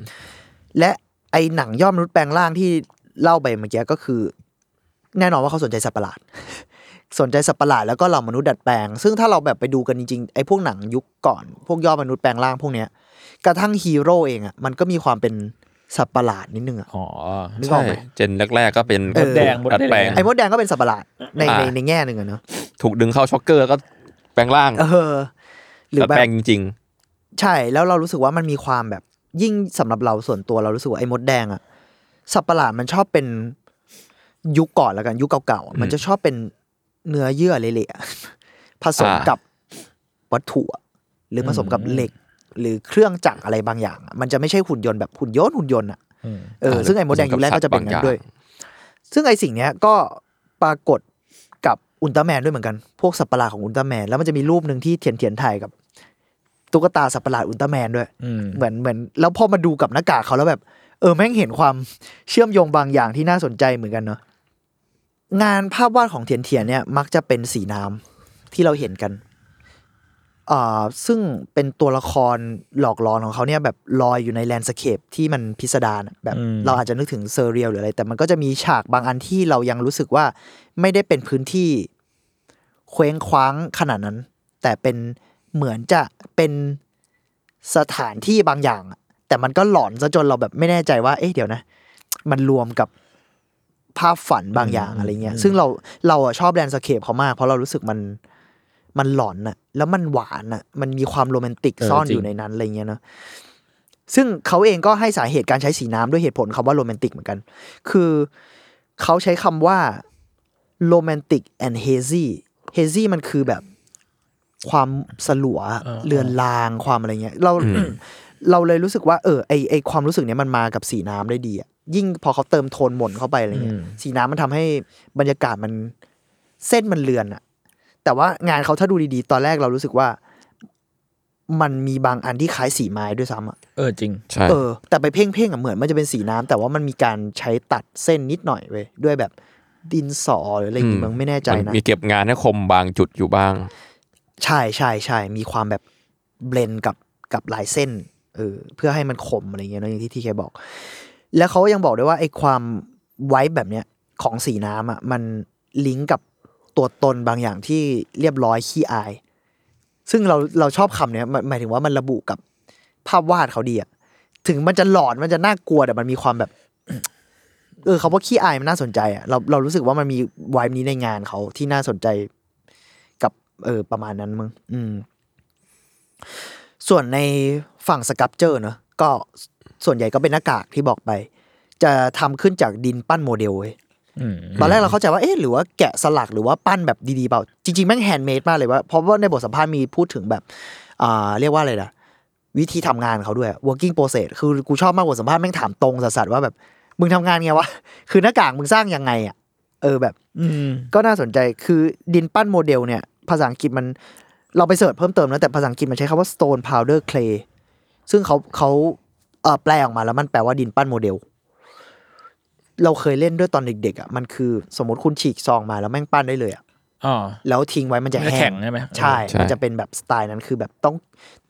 Speaker 4: และไอหนังย่อมมนุษย์แปลงร่างที่เล่าไปเมื่อกี้ก็คือ แน่นอนว่าเขาสนใจสัตว์ประหลาด สนใจสัตว์ประหลาดแล้วก็เหล่ามนุษย์ดัดแปลง ซึ่งถ้าเราแบบไปดูกันจริงๆไอพวกหนังยุคก่อน พวกย่อมนุษย์แปลงร่างพวกเนี้ยกระทั่งฮีโร่เองอะมันก็มีความเป็นสัตว์ประหลาดนิดนึงอะ
Speaker 2: อ๋อ
Speaker 4: นึกอ
Speaker 3: ใช่
Speaker 4: อกไหม
Speaker 3: เจนแรกๆก็เป็น
Speaker 4: เออ
Speaker 2: แดงมดแดง
Speaker 3: ดัดแปลง
Speaker 4: ไอมดแดงก็เป็นสัตว์ประหลาดใน
Speaker 3: อ่า
Speaker 4: ในในแง่หนึ่งอะเนาะ
Speaker 3: ถูกดึงเข้าช็อกเกอร์ก็แปลงร่าง
Speaker 4: เออ หรือ
Speaker 3: ดัด
Speaker 4: แบ
Speaker 3: แปล
Speaker 4: บ
Speaker 3: งจริง
Speaker 4: ใช่แล้วเรารู้สึกว่ามันมีความแบบยิ่งสำหรับเราส่วนตัวเรารู้สึกว่าไอ้มดแดงอะสัตว์ประหลาดมันชอบเป็น ยุคก่อนแล้วกันยุคเก่าๆอะมันจะชอบเป็นเนื้อเยื่อเละๆอะผสม
Speaker 3: อ่ากั
Speaker 4: กับวัตถุอะหรือผสมกับเหล็ก หรือเครื่องจักรอะไรบางอย่างอะมันจะไม่ใช่หุ่นยนต์แบบหุ่นยนต์หุ่นยนต์อะ
Speaker 2: อืม
Speaker 4: เออซึ่งไอ้มดแดงยุคแรกก็จะเป็นอย่างนั้นด้วย ซึ่งไอ้สิ่งเนี้ยก็ปรากฏกับอุลตร้าแมนด้วยเหมือนกันพวกสัตว์ประหลาดของอุลตร้าแมนแล้วมันจะมีรูปหนึ่งที่เทียนเทียนๆถ่ายกับตุ๊กตาสัตว์ประหลาดอุลตร้าแมนด้วย
Speaker 2: อืม
Speaker 4: เหมือนเหมือน แล้วพอมาดูกับหน้ากากเขาแล้วแบบ เออแม่งเห็นความเชื่อมโยงบางอย่างที่น่าสนใจเหมือนกันเนาะ งานภาพวาดของเทียนเทียนเนี่ยมักจะเป็นสีน้ำที่เราเห็นกันอ่าซึ่งเป็นตัวละครหลอกหลอนของเขาเนี่ยแบบลอยอยู่ใน landscape ที่มันพิสดารอะแบบ
Speaker 2: อืม
Speaker 4: เราอาจจะนึกถึง surreal หรืออะไร แต่มันก็จะมีฉากบางอันที่เรายังรู้สึกว่าไม่ได้เป็นพื้นที่เคว้งคว้างขนาดนั้น แต่เป็นเหมือนจะเป็นสถานที่บางอย่างอะแต่มันก็หลอนซะจนเราแบบไม่แน่ใจว่า เอ๊ะเดี๋ยวนะ มันรวมกับ ภาพฝันบางอย่างอะไรเงี้ย ซึ่งเราเราอะชอบแลนด์สเคปเขามาก เพราะเรารู้สึกมันมันหลอนอะแล้วมันหวานอะมันมีความโรแมนติก
Speaker 2: เออ
Speaker 4: ซ่อน
Speaker 2: จริง
Speaker 4: อยู่ในนั้นอะไรเงี้ยเนาะซึ่งเขาเองก็ให้สาเหตุการใช้สีน้ำด้วยเหตุผลคำว่าโรแมนติกเหมือนกัน คือเขาใช้คำว่าโรแมนติกแอนด์เฮซี่เฮซี่มันคือแบบความสลัว
Speaker 2: เออ
Speaker 4: เลือนลางความอะไรเงี้ย เราเราเลยรู้สึกว่า เออไอไอความรู้สึกเนี้ยมันมากับสีน้ำได้ดีอะ ยิ่งพอเขาเติมโทนหม่นเข้าไปอะไรเงี้ยสีน้ำมันทำให้บรรยากาศมันเส้นมันเลือนอะแต่ว่างานเขาถ้าดูดีๆ ตอนแรกเรารู้สึกว่า มันมีบางอันที่คล้ายสีไม้ด้วยซ้ำอะ
Speaker 2: เออจริง
Speaker 3: ใช่
Speaker 4: เออ แต่ไปเพ่งๆอะเหมือนมันจะเป็นสีน้ำแต่ว่ามันมีการใช้ตัดเส้นนิดหน่อยเว้ยด้วยแบบดินสอหรืออะไรอย่างงี้มึงไม่แน่ใจ
Speaker 3: มัน
Speaker 4: นะ
Speaker 3: มีเก็บงานให้คมบางจุดอยู่บ้าง
Speaker 4: ใช่ใช่ใช่มีความแบบเบลนกับกับลายเส้นเออเพื่อให้มันคมอะไรเงี้ยเนอะอย่างที่ทีเคบอก แล้วเขายังบอกด้วยว่าไอ้ความไว้แบบเนี้ยของสีน้ำอะมันลิงก์กับตัวตนบางอย่างที่เรียบร้อยขี้อาย ซึ่งเราเราชอบคำเนี้ยหมายถึงว่ามันระบุกับภาพวาดเขาดีอะถึงมันจะหลอนมันจะน่ากลัวแต่มันมีความแบบ เออคำว่าขี้อายมันน่าสนใจอะเราเรารู้สึกว่ามันมี vibe นี้ในงานเขาที่น่าสนใจกับ เออประมาณนั้นมึงอืม ส่วนในฝั่ง sculpture เนอะก็ ส่วนใหญ่ก็เป็นหน้ากากที่บอกไป จะทำขึ้นจากดินปั้นโมเดลเว้ย
Speaker 2: อืม
Speaker 4: ตอนแรกเราเข้าใจว่าเอ๊ะหรือว่าแกะสลักหรือว่าปั้นแบบดีๆเปล่า จริงๆแม่ง handmade มากเลยว่าเพราะว่าในบทสัมภาษณ์มีพูดถึงแบบอ่าเรียกว่าอะไรนะวิธีทำงานเขาด้วย working process คือกูชอบมากบทสัมภาษณ์แม่งถามตรงสัสๆว่าแบบ มึงทำงานไงวะ คือหน้ากากมึงสร้างยังไงอะ เออแบบ
Speaker 2: อืม
Speaker 4: ก็น่าสนใจคือดินปั้นโมเดลเนี่ย ภาษาอังกฤษมัน เราไป search เพิ่มเติมนะแต่ภาษาอังกฤษมันใช้คำว่า stone powder clay ซึ่งเขาเขา เออแปลออกมาแล้วมันแปลว่าดินปั้นโมเดล เราเคยเล่นด้วยตอนเด็กๆอะมันคือสมมติคุณฉีกซองมาแล้วแม่งปั้นได้เลยอะ
Speaker 2: อ๋อ
Speaker 4: แล้วทิ้งไว้มันจะ
Speaker 2: มันจะ
Speaker 4: แห้
Speaker 2: แข็
Speaker 4: ง
Speaker 2: งใช่ไหม
Speaker 4: ใช่
Speaker 3: ใช่
Speaker 4: มันจะเป็นแบบสไตล์นั้นคือแบบต้อง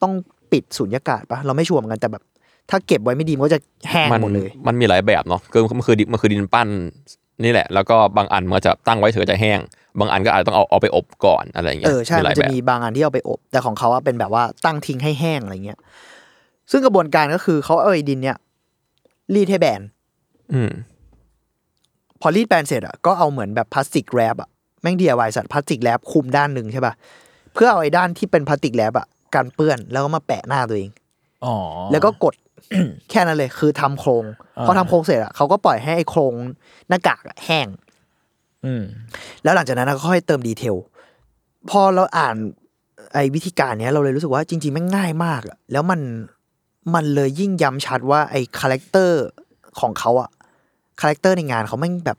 Speaker 4: ต้องปิดสูญญากาศปะเราไม่ชัวร์เหมือนกันแต่แบบ ถ้าเก็บไว้ไม่ดีมันก็จะแห้ง
Speaker 3: มัน
Speaker 4: หมดเลย
Speaker 3: มันมีหลายแบบเนาะคือมันคือดินมันคือดินปั้นนี่แหละ แล้วก็บางอันมันก็จะตั้งไว้เฉยๆจะแห้ง บางอันก็อาจจะต้องเอาเอาไปอบก่อนอะไรอย่างเงี้
Speaker 4: เอยอใช่
Speaker 3: ห
Speaker 4: มั
Speaker 3: ลานย
Speaker 4: จะ
Speaker 3: แบบ
Speaker 4: มีบางอันที่เอาไปอบ แต่ของเขาอะเป็นแบบว่าตั้งทิ้งให้แห้งอะไรเงี้ย ซึ่งกระบวนการก็คือเขาเอาไอ้ดินเนี่ยรีดให้แบน
Speaker 3: อืม
Speaker 4: พอรีดแบนเสร็จอะก็เอาเหมือนแบบ plastic wrap อะแม่ง DIY สัส plastic wrap คลุมด้านหนึ่งใช่ป่ะเพื่อเอาไอ้ด้านที่เป็น plastic wrap อะกันเปื้อนแล้วก็มาแปะหน้าตัวเอง
Speaker 2: อ๋อ
Speaker 4: แล้วก็กด แค่นั้นเลย คือทำโครง
Speaker 2: อ่า
Speaker 4: พอทำโครงเสร็จอะเขาก็ปล่อยให้ไอ้โครงหน้ากากอะแห้ง
Speaker 2: อืม
Speaker 4: แล้วหลังจากนั้นก็ค่อยเติม detail พอเราอ่านไอ้วิธีการเนี้ยเราเลยรู้สึกว่าจริงๆมันง่ายมากอะแล้วมัน มันเลยยิ่งย้ำชัดว่าไอ้ characterของเขาอะ character ในงานเขาแม่งแบบ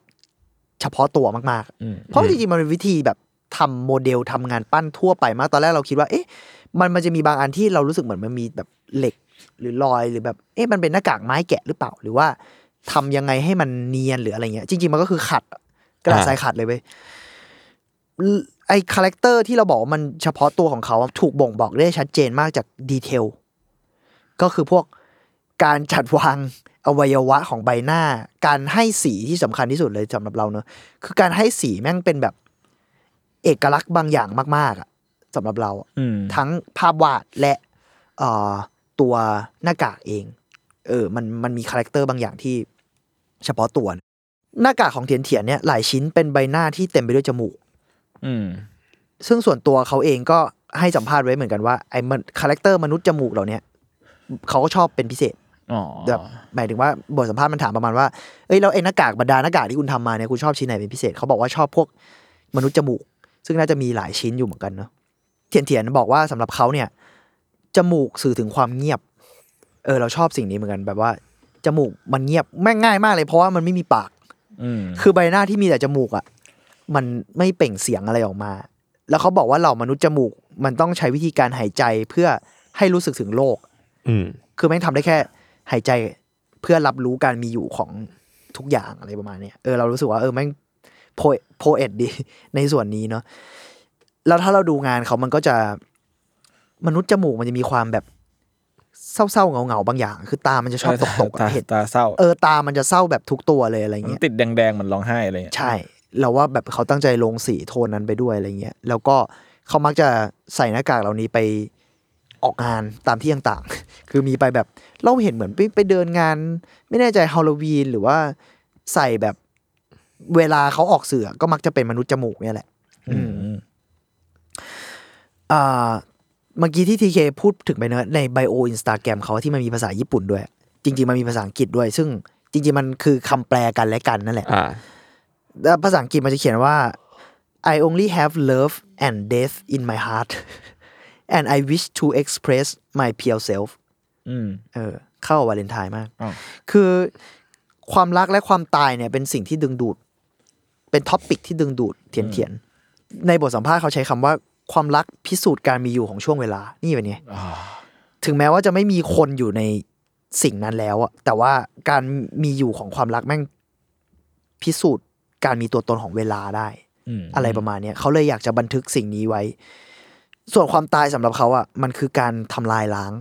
Speaker 4: เฉพาะตัวมากๆ
Speaker 2: อืม
Speaker 4: เพราะจริงๆมันเป็นวิธีแบบทำโมเดลทำงานปั้นทั่วไปมาก ตอนแรกเราคิดว่า เอ๊ะ มันมันจะมีบางอันที่เรารู้สึกเหมือนมันมีแบบเหล็กหรือรอยหรือแบบ เอ๊ะ มันเป็นหน้ากากไม้แกะหรือเปล่า หรือว่าทำยังไงให้มันเนียนหรืออะไรเงี้ย จริง ๆ มันก็คือขัดอะกระดาษ
Speaker 3: อ่า
Speaker 4: ทรายขัดเลยเว้ย ไอ character ที่เราบอกว่ามันเฉพาะตัวของเขาถูกบ่งบอกได้ชัดเจนมากจากdetail ก็คือพวกการจัดวางอวัยวะของใบหน้า การให้สีที่สำคัญที่สุดเลยสำหรับเราเนอะคือการให้สีแม่งเป็นแบบ เอกลักษณ์บางอย่างมาก ๆอะสำหรับเราอะ
Speaker 2: อืม
Speaker 4: ทั้งภาพวาดและเอ่อตัวหน้ากากเอง เออ มันมันมี character บางอย่างที่เฉพาะตัว หน้ากากของเทียนเทียนเนี่ยหลายชิ้นเป็นใบหน้าที่เต็มไปด้วยจมูก
Speaker 2: อืม
Speaker 4: ซึ่งส่วนตัวเขาเองก็ให้สัมภาษณ์ไว้เหมือนกันว่าไอ้มันคาแรคเตอร์มนุษย์จมูกเหล่าเนี้ย เขาก็ชอบเป็นพิเศษ
Speaker 2: อ๋อ
Speaker 4: แบบหมายถึงว่าบทสัมภาษณ์มันถามประมาณว่าเอ้ยแล้วไอ้หน้ากากบรรดาหน้ากากที่คุณทำมาเนี่ยคุณชอบชิ้นไหนเป็นพิเศษเขาบอกว่าชอบพวกมนุษย์จมูก ซึ่งน่าจะมีหลายชิ้นอยู่เหมือนกันเนาะเทียนเทียนบอกว่าสำหรับเขาเนี่ยจมูกสื่อถึงความเงียบ เออเราชอบสิ่งนี้เหมือนกัน แบบว่าจมูกมันเงียบแม่งง่ายมากเลยเพราะว่ามันไม่มีปาก
Speaker 2: อืม
Speaker 4: คือใบหน้าที่มีแต่จมูกอะมันไม่เปล่งเสียงอะไรออกมา แล้วเขาบอกว่าเหล่ามนุษย์จมูก มันต้องใช้วิธีการหายใจเพื่อให้รู้สึกถึงโลก
Speaker 3: อืม
Speaker 4: คือแม่งทำได้แค่หายใจเพื่อรับรู้การมีอยู่ของทุกอย่างอะไรประมาณเนี้ยเออเรารู้สึกว่าเออแม่งโพโพเอ็ดดีในส่วนนี้เนาะแล้วถ้าเราดูงานเขามันก็จะมนุษย์จมูกมันจะมีความแบบเศร้าๆเงาๆบางอย่าง คือตามันจะชอบตกๆ
Speaker 2: ตา
Speaker 4: อะเห็น
Speaker 2: ตาเศร้า
Speaker 4: เออตามันจะเศร้าแบบทุกตัวเลยอะไร
Speaker 2: มัน
Speaker 4: เงี้ย
Speaker 2: ติดแดงๆเหมันร้องไห้อะไรเงี้ย
Speaker 4: ใช่เราว่าแบบเขาตั้งใจลงสีโทนนั้นไปด้วยอะไรเงี้ยแล้วก็เขามักจะใส่หน้ากากเหล่านี้ไป ออกงานตามที่ต่างๆ คือมีไปแบบเราเห็นเหมือนไปไปเดินงาน ไม่แน่ใจฮาโลวีนหรือว่าใส่แบบเวลาเขาออกเสือก็มักจะเป็นมนุษย์จมูกเนี่ยแหละ
Speaker 2: อืม
Speaker 4: อ่าเมื่อกี้ที่ทีเคพูดถึงไปเนอะในไบโออินสตาแกรมเขาที่มันมีภาษาญี่ปุ่นด้วย จริง ๆ มันมีภาษาอังกฤษด้วย ซึ่งจริง ๆ มันคือคำแปลกันและกันนั่นแหละ
Speaker 3: อ่า
Speaker 4: แล้วภาษาอังกฤษมันจะเขียนว่า I only have love and death in my heart and I wish to express my pure self
Speaker 2: อืม
Speaker 4: เออ เข้ากับวาเลนไทน์มาก
Speaker 2: อ้าว
Speaker 4: คือความรักและความตายเนี่ย เป็นสิ่งที่ดึงดูด เป็น topic ที่ดึงดูดเทียนเทียนในบทสัมภาษณ์เขาใช้คำว่าความรักพิสูจน์การมีอยู่ของช่วงเวลา นี่เป็นไง
Speaker 2: อ่า
Speaker 4: ถึงแม้ว่าจะไม่มีคนอยู่ในสิ่งนั้นแล้วอะแต่ว่าการมีอยู่ของความรักแม่งพิสูจน์การมีตัวตนของเวลาได้
Speaker 2: อืม
Speaker 4: อะไรประมาณเนี้ยเขาเลยอยากจะบันทึกสิ่งนี้ไว้ ส่วนความตายสำหรับเขาอะมันคือการทำลายล้าง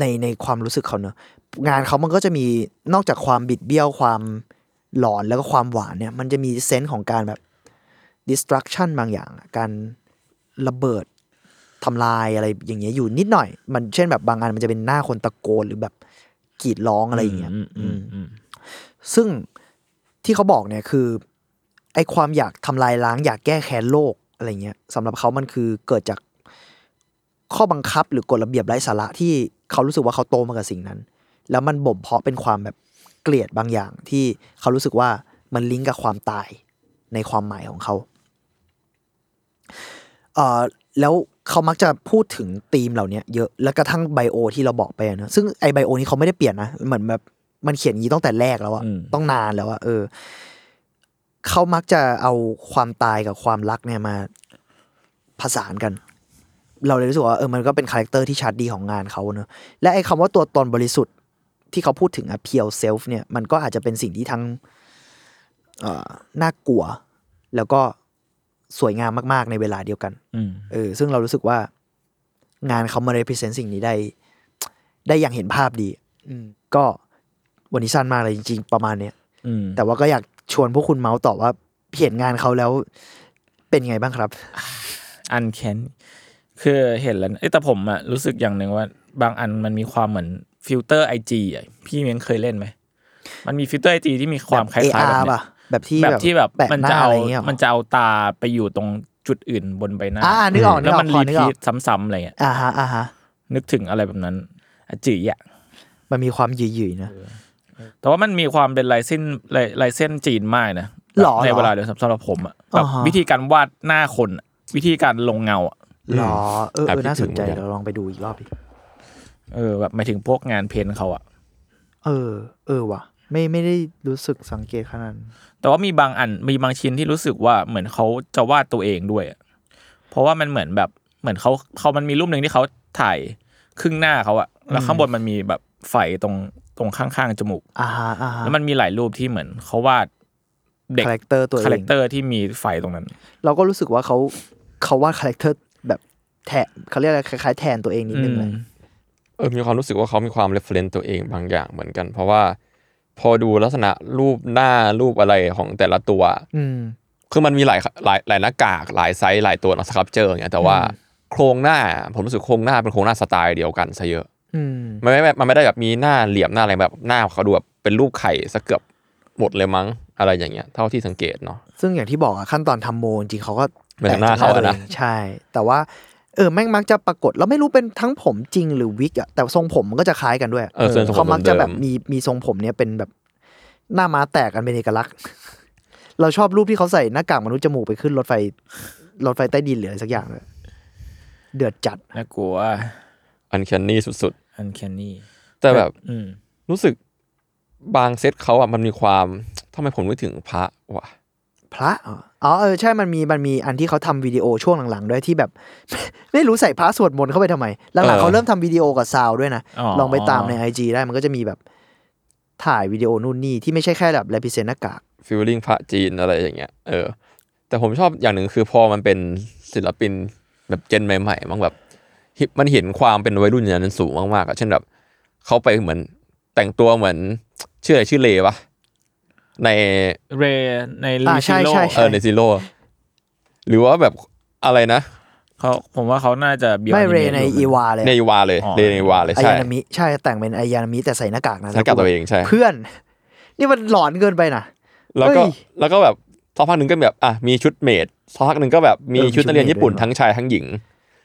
Speaker 4: ในในความรู้สึกเขาเนอะงานเขามันก็จะมีนอกจากความบิดเบี้ยวความหลอนแล้วก็ความหวานเนี่ย มันจะมีเซนส์ของการแบบ destruction บางอย่างอะการระเบิดทำลายอะไรอย่างเงี้ยอยู่นิดหน่อย มันเช่นแบบบางอันมันจะเป็นหน้าคนตะโกนหรือแบบกรีดร้องอะไรอย่างเงี้ย
Speaker 2: อืมอืมอืม
Speaker 4: ซึ่งที่เขาบอกเนี่ยคือไอความอยากทำลายล้างอยากแก้แค้นโลกอะไรเงี้ยสำหรับเขามันคือเกิดจาก ข้อบังคับหรือกฎระเบียบไร้สาระที่เขารู้สึกว่าเขาโตมากับสิ่งนั้น แล้วมันบ่มเพาะเป็นความแบบเกลียดบางอย่างที่เขารู้สึกว่ามันลิงก์กับความตายในความหมายของเขาเอ่อแล้วเขามักจะพูดถึงธีมเหล่านี้เยอะแล้วกระทั่ง bio ที่เราบอกไปอะเนอะซึ่งไอ bio นี้เขาไม่ได้เปลี่ยนนะเหมือนแบบมันเขียนอย่างนี้ตั้งแต่แรกแล้วอะ
Speaker 2: อืม
Speaker 4: ต้องนานแล้วอะเออเขามักจะเอาความตายกับความรักเนี่ยมาผสานกัน เราเลยรู้สึกว่าเออมันก็เป็นคาแรคเตอร์ที่ชัดดีของงานเขาเนอะและไอ้คำว่าตัวตนบริสุทธิ์ที่เขาพูดถึงอะ pure self เนี่ย มันก็อาจจะเป็นสิ่งที่ทั้งเอ่อน่ากลัว แล้วก็สวยงามมากๆในเวลาเดียวกัน
Speaker 2: อืม
Speaker 4: เออ ซึ่งเรารู้สึกว่างานเขามา represent สิ่งนี้ได้ ได้อย่างเห็นภาพดีอืมก็วันนี้สั้นมากเลยจริง ๆ ประมาณเนี้ย
Speaker 2: อืม
Speaker 4: แต่ว่าก็อยากชวนพวกคุณเมาส์ต่อว่าเห็นงานเขาแล้วเป็นไงบ้างครับ
Speaker 2: uncanny คือเห็นแล้วเอ้ยแต่ผมอะรู้สึกอย่างหนึ่งว่า บางอันมันมีความเหมือนฟิลเตอร์ไอจีอะพี่เม้งเคยเล่นไหมมันมีฟิลเตอร์ไอจีที่มีความคล้ายๆแบบ
Speaker 4: AR
Speaker 2: เนี้
Speaker 4: ป่ะ
Speaker 2: ย
Speaker 4: แบบที่
Speaker 2: แบบที่แบบ
Speaker 4: แปะ
Speaker 2: มัน
Speaker 4: หน้า
Speaker 2: จะเอา
Speaker 4: อะไรอย่างเงี้ยหรอ
Speaker 2: มันจะเอาตาไปอยู่ตรงจุดอื่นบนใบหน้า
Speaker 4: อ่านึกออกนึ
Speaker 2: แล้
Speaker 4: ก
Speaker 2: ว
Speaker 4: ออ
Speaker 2: มัน
Speaker 4: กพอ
Speaker 2: รี
Speaker 4: นึกอ
Speaker 2: พี
Speaker 4: อก
Speaker 2: ทซ้ำๆอะไรเงี้ย
Speaker 4: อ่าฮะอ่าฮะ
Speaker 2: นึกถึงอะไรแบบนั้นอะจีอะ
Speaker 4: มันมีความหยุ่ยๆนะ
Speaker 2: แต่ว่ามันมีความเป็นลายเส้นลายลายเส้นจีนมากนะ
Speaker 4: หรอ
Speaker 2: ใน
Speaker 4: หรอ
Speaker 2: เวลาเดียวกันสำหรับผมอะแบบ
Speaker 4: อ่าฮะ
Speaker 2: วิธีการวาดหน้าคนอะวิธีการลงเงาอะ
Speaker 4: หรอเออ
Speaker 3: แอบ
Speaker 4: เออน่าสนใจ
Speaker 3: คิดถึงเหมือนกัน
Speaker 4: เราลองไปดูอีกรอบดิ
Speaker 2: เออแบบหมายถึงพวกงาน paint เขาอะ
Speaker 4: เออ เออว่ะ ไม่ไม่ได้รู้สึกสังเกตขนาดนั้น
Speaker 2: แต่ว่ามีบางอันมีบางชิ้นที่รู้สึกว่าเหมือนเขาจะวาดตัวเองด้วยอะเพราะว่ามันเหมือนแบบเหมือนเขาเขามันมีรูปหนึ่งที่เขาถ่ายครึ่งหน้าเขาอะแล้วข้างบนมันมีแบบไฟตรงตรงข้างๆจมูก
Speaker 4: อ่าฮะอ่าฮะ
Speaker 2: แล้วมันมีหลายรูปที่เหมือนเขาวาดเด็ก
Speaker 4: คาแรคเตอร์ตัวเอง
Speaker 2: คาแรคเตอร์ที่มีไฟตรงนั้น
Speaker 4: เราก็รู้สึกว่าเขาเขาวาดคาแรคเตอร์ แบบแทนเขาเรียกอะไรคล้ายๆแทนตัวเองนิดนึงเลย
Speaker 3: เออมีความรู้สึกว่าเขามีความ reference ตัวเองบางอย่างเหมือนกัน เพราะว่า พอดูลักษณะรูปหน้ารูปอะไรของแต่ละตัว
Speaker 4: อืม
Speaker 3: คือมันมีหลายหลายหลายหน้ากากหลายไซส์หลายตัวนะสครับเจออย่างเงี้ยแต่ว่าโครงหน้าผมรู้สึกโครงหน้าเป็นโครงหน้าสไตล์เดียวกันซะเยอะ
Speaker 4: อืม
Speaker 3: มันไม่มันไม่ได้แบบมีหน้าเหลี่ยมหน้าอะไรแบบหน้าเขาดูแบบเป็นรูปไข่ซะเกือบหมดเลยมั้งอะไรอย่างเงี้ย เท่าที่สังเกตเนาะ
Speaker 4: ซึ่งอย่างที่บอกอะขั้นตอนทำโมจริงๆเขาก็
Speaker 3: เหมือนหน้าเขาอะนะ
Speaker 4: ตัวองใช่ แต่ว่า เออแม่งมักจะปรากฏเราไม่รู้เป็นทั้งผมจริงหรือวิกอะแต่ทรงผมมันก็จะคล้ายกันด้วย
Speaker 3: เออส่วนทรงผม
Speaker 4: เขามักจะแบบ
Speaker 3: เดิม
Speaker 4: มีมีทรงผมเนี้ยเป็นแบบหน้าม้าแตกกันเป็นเอกลักษณ์ เราชอบรูปที่เขาใส่หน้ากากมนุษย์จมูกไปขึ้นรถไฟรถไฟใต้ดินหรืออะไรสักอย่างเลยเดือดจัด
Speaker 2: น่ากลัว
Speaker 3: อันแคนนี่สุด
Speaker 2: อันแคนนี่
Speaker 3: ๆแต่แบบ
Speaker 2: อืม
Speaker 3: รู้สึกบางเซตเขาอะมันมีความทำไมผมนึกถึงพระวะ
Speaker 4: พระเหรออ๋อเออใช่มันมีมันมีอันที่เขาทำวิดีโอช่วงหลังๆด้วยที่แบบ ไม่รู้ใส่พระสวดมนต์เข้าไปทำไม หลังๆเขาเริ่มทำวิดีโอกับ sound ด้วยนะ ลองไปตามใน IG ได้มันก็จะมีแบบถ่ายวิดีโอนู่นนี่ที่ไม่ใช่แค่แบบ represent หน้ากาก
Speaker 3: feeling พระจีนอะไรอย่างเงี้ยเออ แต่ผมชอบอย่างหนึ่งคือพอมันเป็นศิลปินแบบ gen ใหม่ๆมั้งแบบฮิมันเห็นความเป็นวัยรุ่นอย่างนั้นสูงมากๆอะเช่นแบบเขาไปเหมือนแต่งตัวเหมือนชื่ออะไรชื่อเลวะ ใน
Speaker 2: เรในลิ
Speaker 4: อ่าใช่
Speaker 2: ชิโร่
Speaker 4: ใช่
Speaker 3: เออในซีโร่หรือว่าแบบอะไรนะ
Speaker 2: เขาผมว่าเขาน่าจะ Beyond
Speaker 4: ไม่เร
Speaker 2: Animate
Speaker 4: ใน
Speaker 2: อยู่
Speaker 4: อีวาเลย
Speaker 3: ในวาเลย
Speaker 2: อ๋อ
Speaker 3: เรในวาเลย
Speaker 4: ไอ
Speaker 3: ใช่
Speaker 4: ยานามิใช่แต่งเป็นไอยานามิแต่ใส่หน้ากากนะ
Speaker 3: หน้ากากตัวเองใช่
Speaker 4: เพื่อน นี่มันหลอนเกินไปนะ
Speaker 3: แล้วก็
Speaker 4: เฮ้ย
Speaker 3: แล้วก็แบบสักพักหนึ่งก็แบบอะมีชุดเมดสักพักหนึ่งก็แบบมี
Speaker 4: เออมี
Speaker 3: ชุดนักเรียน
Speaker 4: ชุดเมด
Speaker 3: ญี่ปุ่น
Speaker 4: ด้วย
Speaker 3: ทั้งชายทั้งหญิง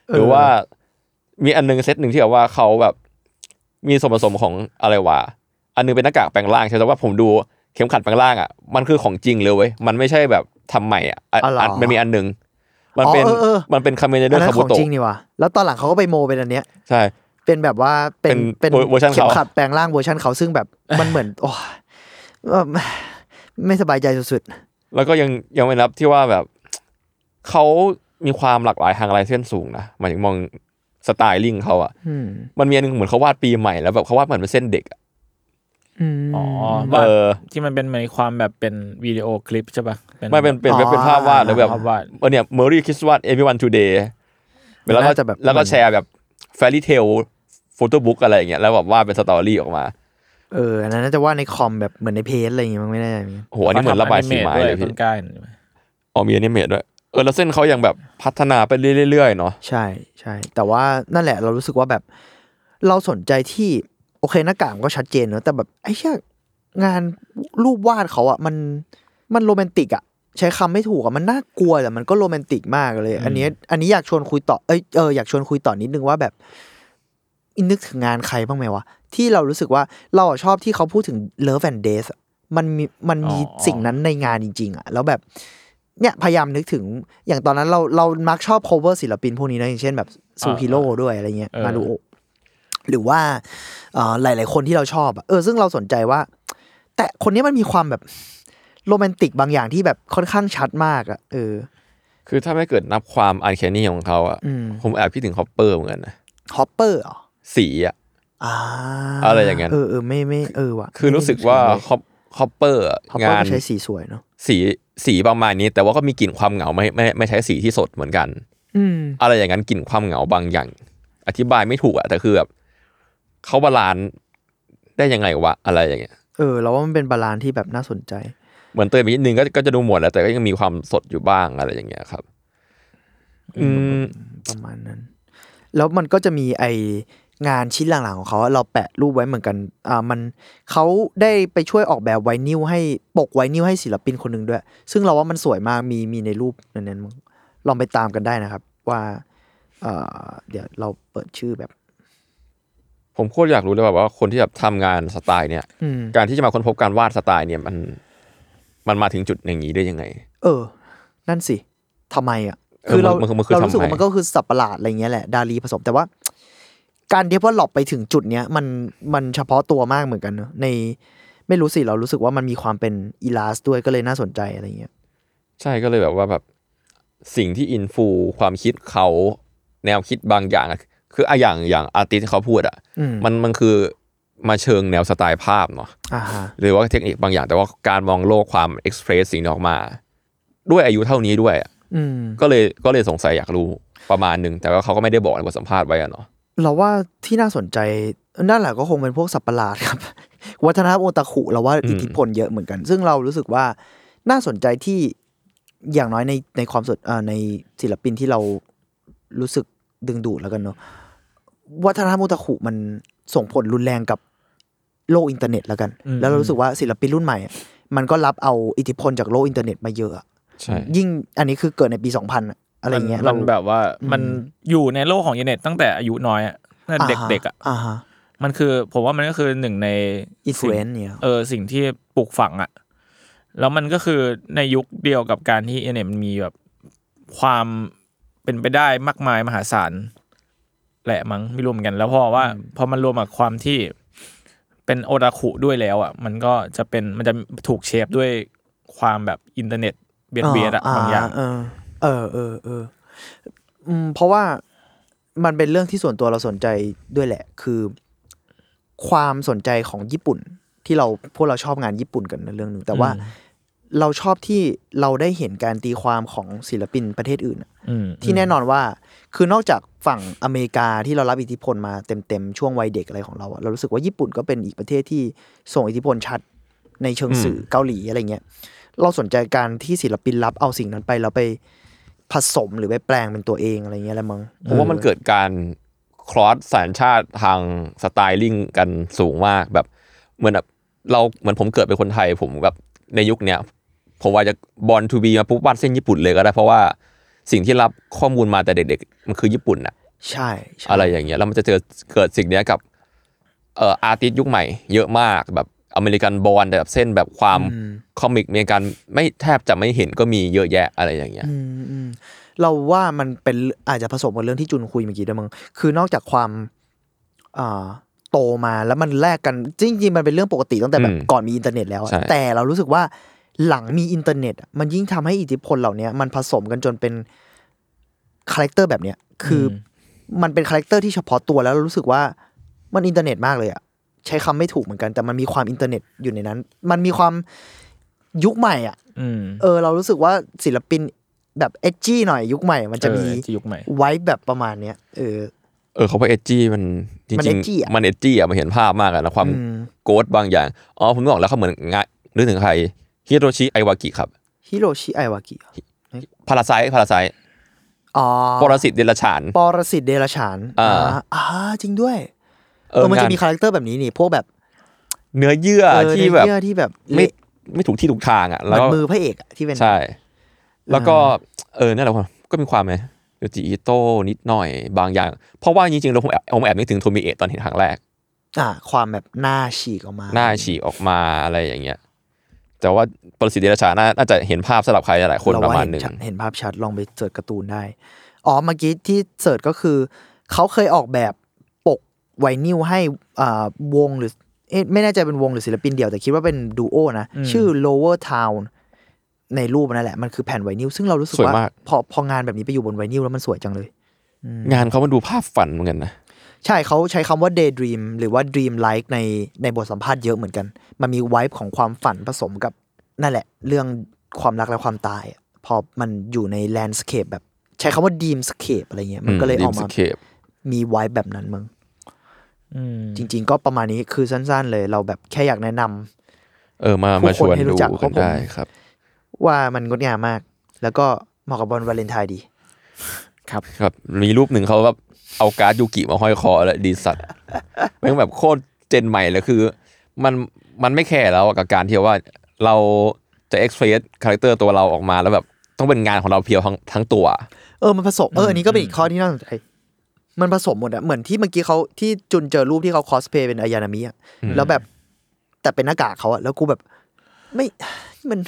Speaker 4: เออ
Speaker 3: หรือว่ามีอันหนึงเซตหนึ่งที่แบบว่าเขาแบบมีส่วนผสมของอะไรวะอันหนึงเป็นหน้ากากแปลงร่างใช่ไหมว่าผมดู เข็มขัดแปลงร่างอะมันคือของจริงเลยเว้ยมันไม่ใช่แบบทำใหม่อะอะ
Speaker 4: อ๋อเหรอ
Speaker 3: อะมันมีอันหนึ่งมันเป็น
Speaker 4: อ๋อเออเออ
Speaker 3: มันเป็นคาเมเนเดอ
Speaker 4: อัน
Speaker 3: ร์
Speaker 4: นั้
Speaker 3: คาน
Speaker 4: ข
Speaker 3: บุ
Speaker 4: อง
Speaker 3: โตะ
Speaker 4: จริงนี่ว่ะแล้วตอนหลังเขาก็ไปโมเป็นอันเนี้ย
Speaker 3: ใช่
Speaker 4: เป็นแบบว่าเป็น
Speaker 3: เป็นเวอร์ชันเขา
Speaker 4: เข็มขัดแปลงร่างเวอร์ชันเขาซึ่งแบบมันเหมือนโอ้ยเออไม่สบายใจสุด
Speaker 3: แล้วก็ยังยังไม่นับที่ว่าแบบเขามีความหลากหลายทางลายเส้นสูงนะหมายถึงมองสไตลิ่งเขาอะ
Speaker 4: ๆอืม
Speaker 3: มันมีอันหนึงเหมือนเขาวาดปีใหม่แล้วแบบเขาวาดเหมือนเป็นเส้นเด็กอะ
Speaker 4: อืม
Speaker 2: อ๋อ
Speaker 3: เออ
Speaker 2: ที่มันเป็นในความแบบเป็นวิดีโอคลิปใช่ปะ
Speaker 3: ไม่เป็นเป็นเป็นเป็นภาพวาดแล้วแบบ
Speaker 2: ภาพวาด
Speaker 3: เออเนี่ย Merry Christmas Everyone Today แล้วก็
Speaker 4: น่าจะแบบ
Speaker 3: แล้วก็แชร์แบบ Fairy Tale Photo Book อะไรอย่างเงี้ยแล้วแบบวาดเป็นสตอรี่ออกมา
Speaker 4: เอออันนั้นน่าจะว่าในคอมแบบเหมือนในเพจอะไรอย่างเงี้ยมั้งไม่แน่ใจเหมือนกัน
Speaker 3: โอ้โหอันนี้เหมือนระบายสีไม้เลย
Speaker 2: ต้
Speaker 3: พี่
Speaker 2: นกล้า
Speaker 3: อ๋อมีอนิเมตด้วยเออแล้วเส้นเขายังแบบพัฒนาไปเรื่อยๆเนาะ
Speaker 4: ใช่ใช่แต่ว่านั่นแหละเรารู้สึกว่าแบบเราสนใจที่ โอเคหน้ากากมันก็ชัดเจนเนอะแต่แบบไอ้เชี่ยงานรูปวาดเขาอะมันมันโรแมนติกอะใช้คำไม่ถูกอะมันน่ากลัวแต่มันก็โรแมนติกมากเลย อันนี้ อันนี้อยากชวนคุยต่อเอ้ยเอออยากชวนคุยต่อนิดนึงว่าแบบอินนึกถึงงานใครบ้างไหมวะ ที่เรารู้สึกว่าเราอะชอบที่เขาพูดถึง Love and Death อะมันมีมันมีสิ่งนั้นในงานจริง ๆอะแล้วแบบเนี่ยพยายามนึกถึงอย่างตอนนั้นเราเรามักชอบ cover ศิลปินพวกนี้นะอย่างเช่นแบบซูฮิโร่ด้วยอะไรเงี้ย
Speaker 2: เออ
Speaker 4: มาดูโอะ หรือว่าเอ่อหลาย ๆ คนที่เราชอบอะเออซึ่งเราสนใจว่า แต่คนนี้มันมีความแบบโรแมนติกบางอย่างที่แบบค่อนข้างชัดมากอะเออ
Speaker 3: คือถ้าไม่เกิดนับความ uncanny ของเขาอะ
Speaker 4: อืม
Speaker 3: ผมแอบคิดถึงฮอปเปอร์เหมือนกันนะ
Speaker 4: ฮอปเปอร์เหรอ
Speaker 3: สีอะ
Speaker 4: อ่า
Speaker 3: อะไรอย่างเงี้ย
Speaker 4: เออเออไม่ไม่เออว่ะ
Speaker 3: คือรู้สึกว่าฮอปฮอปเปอร์
Speaker 4: ฮอปเปอร์
Speaker 3: งาน
Speaker 4: ใช้สีสวยเนาะ
Speaker 3: สีสีประมาณนี้ แต่ว่าก็มีกลิ่นความเหงาไม่ไม่ไม่ใช้สีที่สดเหมือนกัน
Speaker 4: อืม
Speaker 3: อะไรอย่างนั้นกลิ่นความเหงาบางอย่าง อธิบายไม่ถูกอะแต่คือแบบ เขา balanceได้ยังไงวะอะไรอย่างเงี้ย
Speaker 4: เออเราว่ามันเป็น balance ที่แบบน่าสนใจ
Speaker 3: เหมือนเลยไปนิดนึงก็ก็จะดูหมดแล้ว แต่ก็ยังมีความสดอยู่บ้างอะไรอย่างเงี้ยครับ อืม
Speaker 4: ประมาณนั้น แล้วมันก็จะมีไองานชิ้นหลังๆของเขาอะเราแปะรูปไว้เหมือนกัน อ่ามันเขาได้ไปช่วยออกแบบไวนิลให้ปกไวนิลให้ศิลปินคนหนึ่งด้วย ซึ่งเราว่ามันสวยมากมีมีในรูปนั้นๆมั้งลองไปตามกันได้นะครับ ว่าเอ่อเดี๋ยวเราเปิดชื่อแบบ
Speaker 3: ผมโคตรอยากรู้เลยแบบว่าคนที่แบบทำงานสไตล์เนี่ย
Speaker 4: อืม
Speaker 3: การที่จะมาค้นพบการวาดสไตล์เนี่ยมัน มันมาถึงจุดอย่างนี้ได้ยังไง
Speaker 4: เออ นั่นสิทำไมอะ
Speaker 3: เออ
Speaker 4: คือเรา
Speaker 3: มันมันคือ
Speaker 4: เรารู้สึก
Speaker 3: ทำไม
Speaker 4: ว่ามันก็คือสับประหลาดอะไรเงี้ยแหละดารีผสมแต่ว่า การเดฟว่าหลบไปถึงจุดเนี้ยมันมันเฉพาะตัวมากเหมือนกันเนอะในไม่รู้สิเรารู้สึกว่ามันมีความเป็นอีลาสด้วยก็เลยน่าสนใจอะไรเงี้ย
Speaker 3: ใช่ก็เลยแบบว่าแบบสิ่งที่อินฟูความคิดเขาแนวคิดบางอย่างอะ คืออะอย่างอย่างอาร์ติสที่เขาพูดอะ
Speaker 4: อืม
Speaker 3: มันมันคือมาเชิงแนวสไตล์ภาพเนาะ
Speaker 4: อ่าฮะ
Speaker 3: หรือว่าเทคนิคบางอย่างแต่ว่าการมองโลกความเอ็กซ์เพรสสิ่งนี้ออกมา ด้วยอายุเท่านี้ด้วยอะ
Speaker 4: อืม
Speaker 3: ก็เลยก็เลยสงสัยอยากรู้ประมาณหนึ่งแต่ว่าเขาก็ไม่ได้บอกในบทสัมภาษณ์ไว้อะเนาะ
Speaker 4: เราว่าที่น่าสนใจนั่นแหละก็คงเป็นพวกสับประหลาดครับ วัฒนธรรมโอตาคุเราว่าอิทธิพลเยอะเหมือนกัน ซึ่งเรารู้สึกว่าน่าสนใจที่อย่างน้อยในในความสดอ่าในศิลปินที่เรารู้สึก ดึงดูดแล้วกันเนาะวัฒนธรรมโอตาคุมันส่งผลรุนแรงกับโลกอินเทอร์เน็ตแล้วกัน
Speaker 2: อืม
Speaker 4: แล้วเรารู้สึกว่าศิลปินรุ่นใหม่อะมันก็รับเอาอิทธิพลจากโลกอินเทอร์เน็ตมาเยอะอะ
Speaker 3: ใช่
Speaker 4: ยิ่งอันนี้คือเกิดในปี2000อะอะไรเงี้ย
Speaker 2: มัน
Speaker 4: เรา
Speaker 2: มันแบบว่ามันอยู่ในโลกของอินเทอร์เน็ตตั้งแต่อายุน้อยอะตั้งแต่เด็กๆอะ
Speaker 4: อ่าฮะ
Speaker 2: มันคือผมว่ามันก็คือหนึ่งใน
Speaker 4: influence เนี่ย
Speaker 2: เออสิ่งที่ปลูกฝังอะแล้วมันก็คือในยุคเดียวกับการที่อินเทอร์เน็ตมันมีแบบความ เป็นไปได้มากมายมหาศาลแหละมั้งไม่รู้เหมือนกัน แล้วพอว่าพอมันรวมกับความที่เป็นโอตาคุด้วยแล้วอะ มันก็จะเป็นมันจะถูก shape ด้วยความแบบอินเทอร์เน็ต based based อะบางอย่าง
Speaker 4: เออ เออเออเอออืมเพราะว่ามันเป็นเรื่องที่ส่วนตัวเราสนใจด้วยแหละ คือ ความสนใจของญี่ปุ่นที่เราพวกเราชอบงานญี่ปุ่นกันในเรื่องหนึ่งแต่ว่า
Speaker 2: อืม
Speaker 4: เราชอบที่เราได้เห็นการตีความของศิลปินประเทศอื่นอะ
Speaker 2: อืม
Speaker 4: ที่แน่นอนว่าคือนอกจากฝั่งอเมริกาที่เรารับอิทธิพลมาเต็มๆ ช่วงวัยเด็กอะไรของเราอะเรารู้สึกว่าญี่ปุ่นก็เป็นอีกประเทศที่ส่งอิทธิพลชัดในเชิงสื่อเกาหลีอะไรเงี้ยเราสนใจการที่ศิลปินรับเอาสิ่งนั้นไปแล้วไปผสมหรือไปแปลงเป็นตัวเองอะไรเงี้ยแหละมั้ง
Speaker 3: ผมว่ามันเกิดการ cross สัญชาติทาง styling กันสูงมากแบบเหมือนแบบเราเหมือนผมเกิดเป็นคนไทยผมแบบในยุคเนี้ย ผมว่าจะ born to be มาปุ๊บวาดเส้นญี่ปุ่นเลยก็ได้ เพราะว่าสิ่งที่รับข้อมูลมาแต่เด็กๆ มันคือญี่ปุ่นอะ
Speaker 4: ใช่ใช่
Speaker 3: อะไรอย่างเงี้ยแล้วมันจะเจอเกิดสิ่งเนี้ยกับเอ่อ artist ยุคใหม่ เยอะมากแบบ American born แต่แบบเส้นแบบความ comic อเมริกันไม่แทบจะไม่เห็นก็มีเยอะแยะอะไรอย่างเงี้ย
Speaker 4: อืมอืมเราว่ามันเป็นอาจจะผสมกับเรื่องที่จุนคุยเมื่อกี้ด้วยมั้งคือนอกจากความอ่าโตมาแล้วมันแลกกันจริงๆมันเป็นเรื่องปกติตั้งแต่แบบ
Speaker 3: อืม
Speaker 4: ก่อนมีอินเทอร์เน็ตแล้วอะ
Speaker 3: ใช่
Speaker 4: แต่เรารู้สึกว่า หลังมีอินเทอร์เน็ตอะมันยิ่งทำให้อิทธิพลเหล่านี้มันผสมกันจนเป็น character แบบเนี้ยคืออมันเป็น character ที่เฉพาะตัวแล้วเรารู้สึกว่ามันอินเทอร์เน็ตมากเลยอะใช้คำไม่ถูกเหมือนกัน แต่มันมีความอินเทอร์เน็ตอยู่ในนั้น มันมีความยุคใหม่อะ
Speaker 2: อืม
Speaker 4: เออ เรารู้สึกว่าศิลปินแบบเอ g จี้หน่อยยุคใหม่ มันจะมี
Speaker 2: เออที่ยุคใหม่
Speaker 4: ไว้แบบประมาณเนี้ยเออ
Speaker 3: เออเขาว่าเอจจี้มันจ
Speaker 4: มัน
Speaker 3: ริง
Speaker 4: edgy อะ
Speaker 3: ๆมันเอจจี้อะมันเห็นภาพมากอะนะความ
Speaker 4: อืม
Speaker 3: goth บางอย่างอ๋อผมนึกออกแล้วเขาเหมือนงะนึกถึงใคร ฮิโตชิอิวาอากิครับ
Speaker 4: ฮิโตชิอิวา
Speaker 3: อากิ Parasyte Parasyte
Speaker 4: อ๋อ
Speaker 3: ปรสิตเดรัจฉาน
Speaker 4: ปรสิตเดรัจฉาน
Speaker 3: อ่า
Speaker 4: อ่าจริงด้วย
Speaker 3: เอ
Speaker 4: เอ
Speaker 3: อ
Speaker 4: อมันจะ
Speaker 3: งาน
Speaker 4: มี character แบบนี้นี่พวกแบบ
Speaker 3: เนื้อเยื่อ
Speaker 4: เออ
Speaker 3: ที่แบบ
Speaker 4: เนื้อที่แบบ
Speaker 3: ไม่
Speaker 4: เละ
Speaker 3: ไม่ถูกที่ถูกทางอะ
Speaker 4: เห
Speaker 3: แล้
Speaker 4: มื
Speaker 3: ว
Speaker 4: อน
Speaker 3: ก็
Speaker 4: มือพระเอกอะที่เป็น
Speaker 3: ใช่ แล้วก็เออนั่นแหละผมก็มีความไหมโยจิอิโต้นิดหน่อยบางอย่าง เพราะว่าจริงๆเราผมแอบผมแอบนึกถึงโทมิเอะตอนเห็นครั้งแรก
Speaker 4: อ่า ความแบบหน้าฉีกออกมา
Speaker 3: หน้าฉีกออกมาอะไรอย่างเงี้ย แต่ว่าปรสิตเดลฉานน่าน่าจะเห็นภาพสำหรับใครหลายๆคน
Speaker 4: เป
Speaker 3: ระมาณ
Speaker 4: เห็
Speaker 3: หนึ่ง
Speaker 4: ชัดเห็นภาพชัดลองไปเสิร์ชการ์ตูนได้ อ๋อเมื่อกี้ที่เสิร์ชก็คือ เขาเคยออกแบบปกไวนิลให้อ่าวงหรือเอ๊ะไม่แน่ใจเป็นวงหรือศิลปินเดี่ยวแต่คิดว่าเป็นดูโอนะ ชื่อ lower town ในรูปนั่นแหละ มันคือแผ่นไวนิลซึ่งเรารู้สึก
Speaker 3: สวย
Speaker 4: ว่ามา
Speaker 3: ก
Speaker 4: พอพองานแบบนี้ไปอยู่บนไวนิลแล้วมันสวยจังเลย
Speaker 3: งานเขามันดูภาพฝันเหมือนกันนะ
Speaker 4: ใช่เขาใช้คำว่า daydream หรือว่า dream like ในในบทสัมภาษณ์เยอะเหมือนกัน มันมีไวบ์ของความฝันผสมกับนั่นแหละ เรื่องความรักและความตายอะพอมันอยู่ในแลนด์สเคปแบบ ใช้คำว่า dreamscape อะไรเงี้ย มันก็เลยออกมา
Speaker 3: เคป
Speaker 4: มีไวบ์แบบนั้นมึง
Speaker 2: อืม
Speaker 4: จริง ๆ ก็ประมาณนี้คือสั้น ๆ เลย เราแบบแค่อยากแนะนำ
Speaker 3: เออมา
Speaker 4: ผู้
Speaker 3: มาชวน
Speaker 4: คนให้รู้
Speaker 3: ดู
Speaker 4: จัก
Speaker 3: กัน
Speaker 4: เพราะผม
Speaker 3: ได้ครับ
Speaker 4: ว่ามันงดงามมาก แล้วก็เหมาะกับวันวาเลนไทน์ดี
Speaker 2: ครับ
Speaker 3: ครับ มีรูปหนึ่งเขาแบบ เอาการ์ดยูกิมาห้อยคอแล้วดีสัตว์แม่งแบบโคตร gen ใหม่เลยคือ มันมันไม่แคร์แล้วอะกับการที่ว่าเราจะ express character ตัวเราออกมาแล้วแบบต้องเป็นงานของเรา pure ทั้งทั้งตัว
Speaker 4: เออมันผสมเอออันนี้ก็เป็นอีกข้อที่น่าสนใจมันผสมหมดอะเหมือนที่เมื่อกี้เขาที่จุนเจอรูปที่เขาคอสเพย์เป็นอายานามิอะแล้วแบบแต่เป็นหน้ากากเขาอะแล้วกูแบบไม่มัน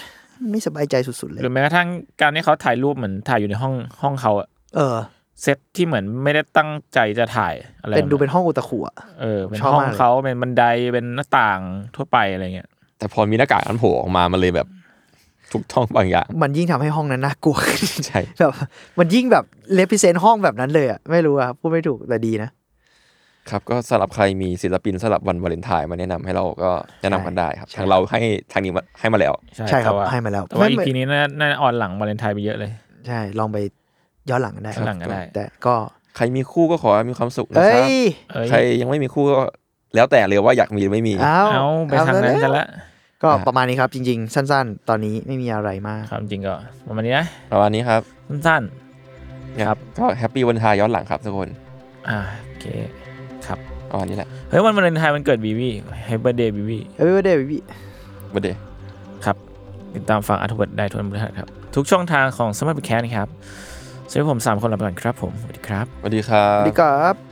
Speaker 4: ไม่สบายใจสุดๆเลย
Speaker 2: หรือแม้กระทั่งการที่เขาถ่ายรูปเหมือนถ่ายอยู่ในห้องห้องเขาอะ
Speaker 4: เออ
Speaker 2: เซตที่เหมือนไม่ได้ตั้งใจจะถ่ายอะไร
Speaker 4: เป็นดูเป็นห้องอุตะขุอะ
Speaker 2: เออเป็น
Speaker 4: ชอบ
Speaker 2: ห้อง
Speaker 4: มากเลย
Speaker 2: เขาเป็นบันไดเป็นหน้าต่างทั่วไปอะไรเงี้ย
Speaker 3: แต่พอมีหน้ากากนั้นโผล่ออกมามันเลยแบบทุกท่องบางอย่าง
Speaker 4: มันยิ่งทำให้ห้องนั้นน่ากลัว
Speaker 3: ใช่
Speaker 4: แบบมันยิ่งแบบเลพิเซนห้องแบบนั้นเลยอะไม่รู้อะพูดไม่ถูกแต่ดีนะ
Speaker 3: ครับก็สำหรับใครมีศิลปินสำหรับวันวาเลนไทน์มาแนะนำให้เราก็แนะนำกันได้ครับ
Speaker 4: ใช่
Speaker 3: ทางเราให้ทางนี้มาให้มาแล้ว
Speaker 4: ใช่ครับ
Speaker 2: แต่ว่า
Speaker 4: ให้มาแล้ว
Speaker 2: แต่ว่า
Speaker 4: ไม่
Speaker 2: EP นี้น่าน่า on หลังวาเลนไทน์ไปเยอะเลย
Speaker 4: ใช่ลองไป ย้อนหลังกันได้
Speaker 2: ย้อนหลังก็ได้
Speaker 4: แต่ก็
Speaker 3: ใครมีคู่ก็ขอให้มีความสุขนะ
Speaker 4: เอ้
Speaker 3: ครับ
Speaker 4: ย
Speaker 2: เอ้ย
Speaker 3: ใครยังไม่มีคู่ก็แล้วแต่เลยว่าอยากมีหรือไม่มี
Speaker 4: เอา
Speaker 2: เอาไปทางนั้นกันละ
Speaker 4: ก็ประมาณนี้ครับจริง ๆ สั้น ๆ ตอนนี้ไม่มีอะไรมาก
Speaker 2: ครับจริงก็ประมาณนี้นะ
Speaker 3: ประมาณนี้ครับ
Speaker 2: สั้น
Speaker 3: ครับ ก็ happy Valentine ย้อนหลังครับทุกคน
Speaker 2: ๆอ่าโอเคครับ
Speaker 3: ประมาณนี้แหละ
Speaker 2: เฮ้ยวันวาเลนไทน์มันเกิดบีบีให้เบอร์เดย์บีบี
Speaker 4: เฮ้ยเดวิด
Speaker 3: บันเดย์
Speaker 2: ครับ ติดตามฟังอัธวัตได้ทุกวันพฤหัสครับ ทุกช่องทางของสมาร์ทแคสนะครับ สำหรับผมสามคนลาไปก่อนครับผม สวัสดีครับ
Speaker 3: สวัสดีครั
Speaker 4: สวั
Speaker 3: บ
Speaker 4: สดีครับ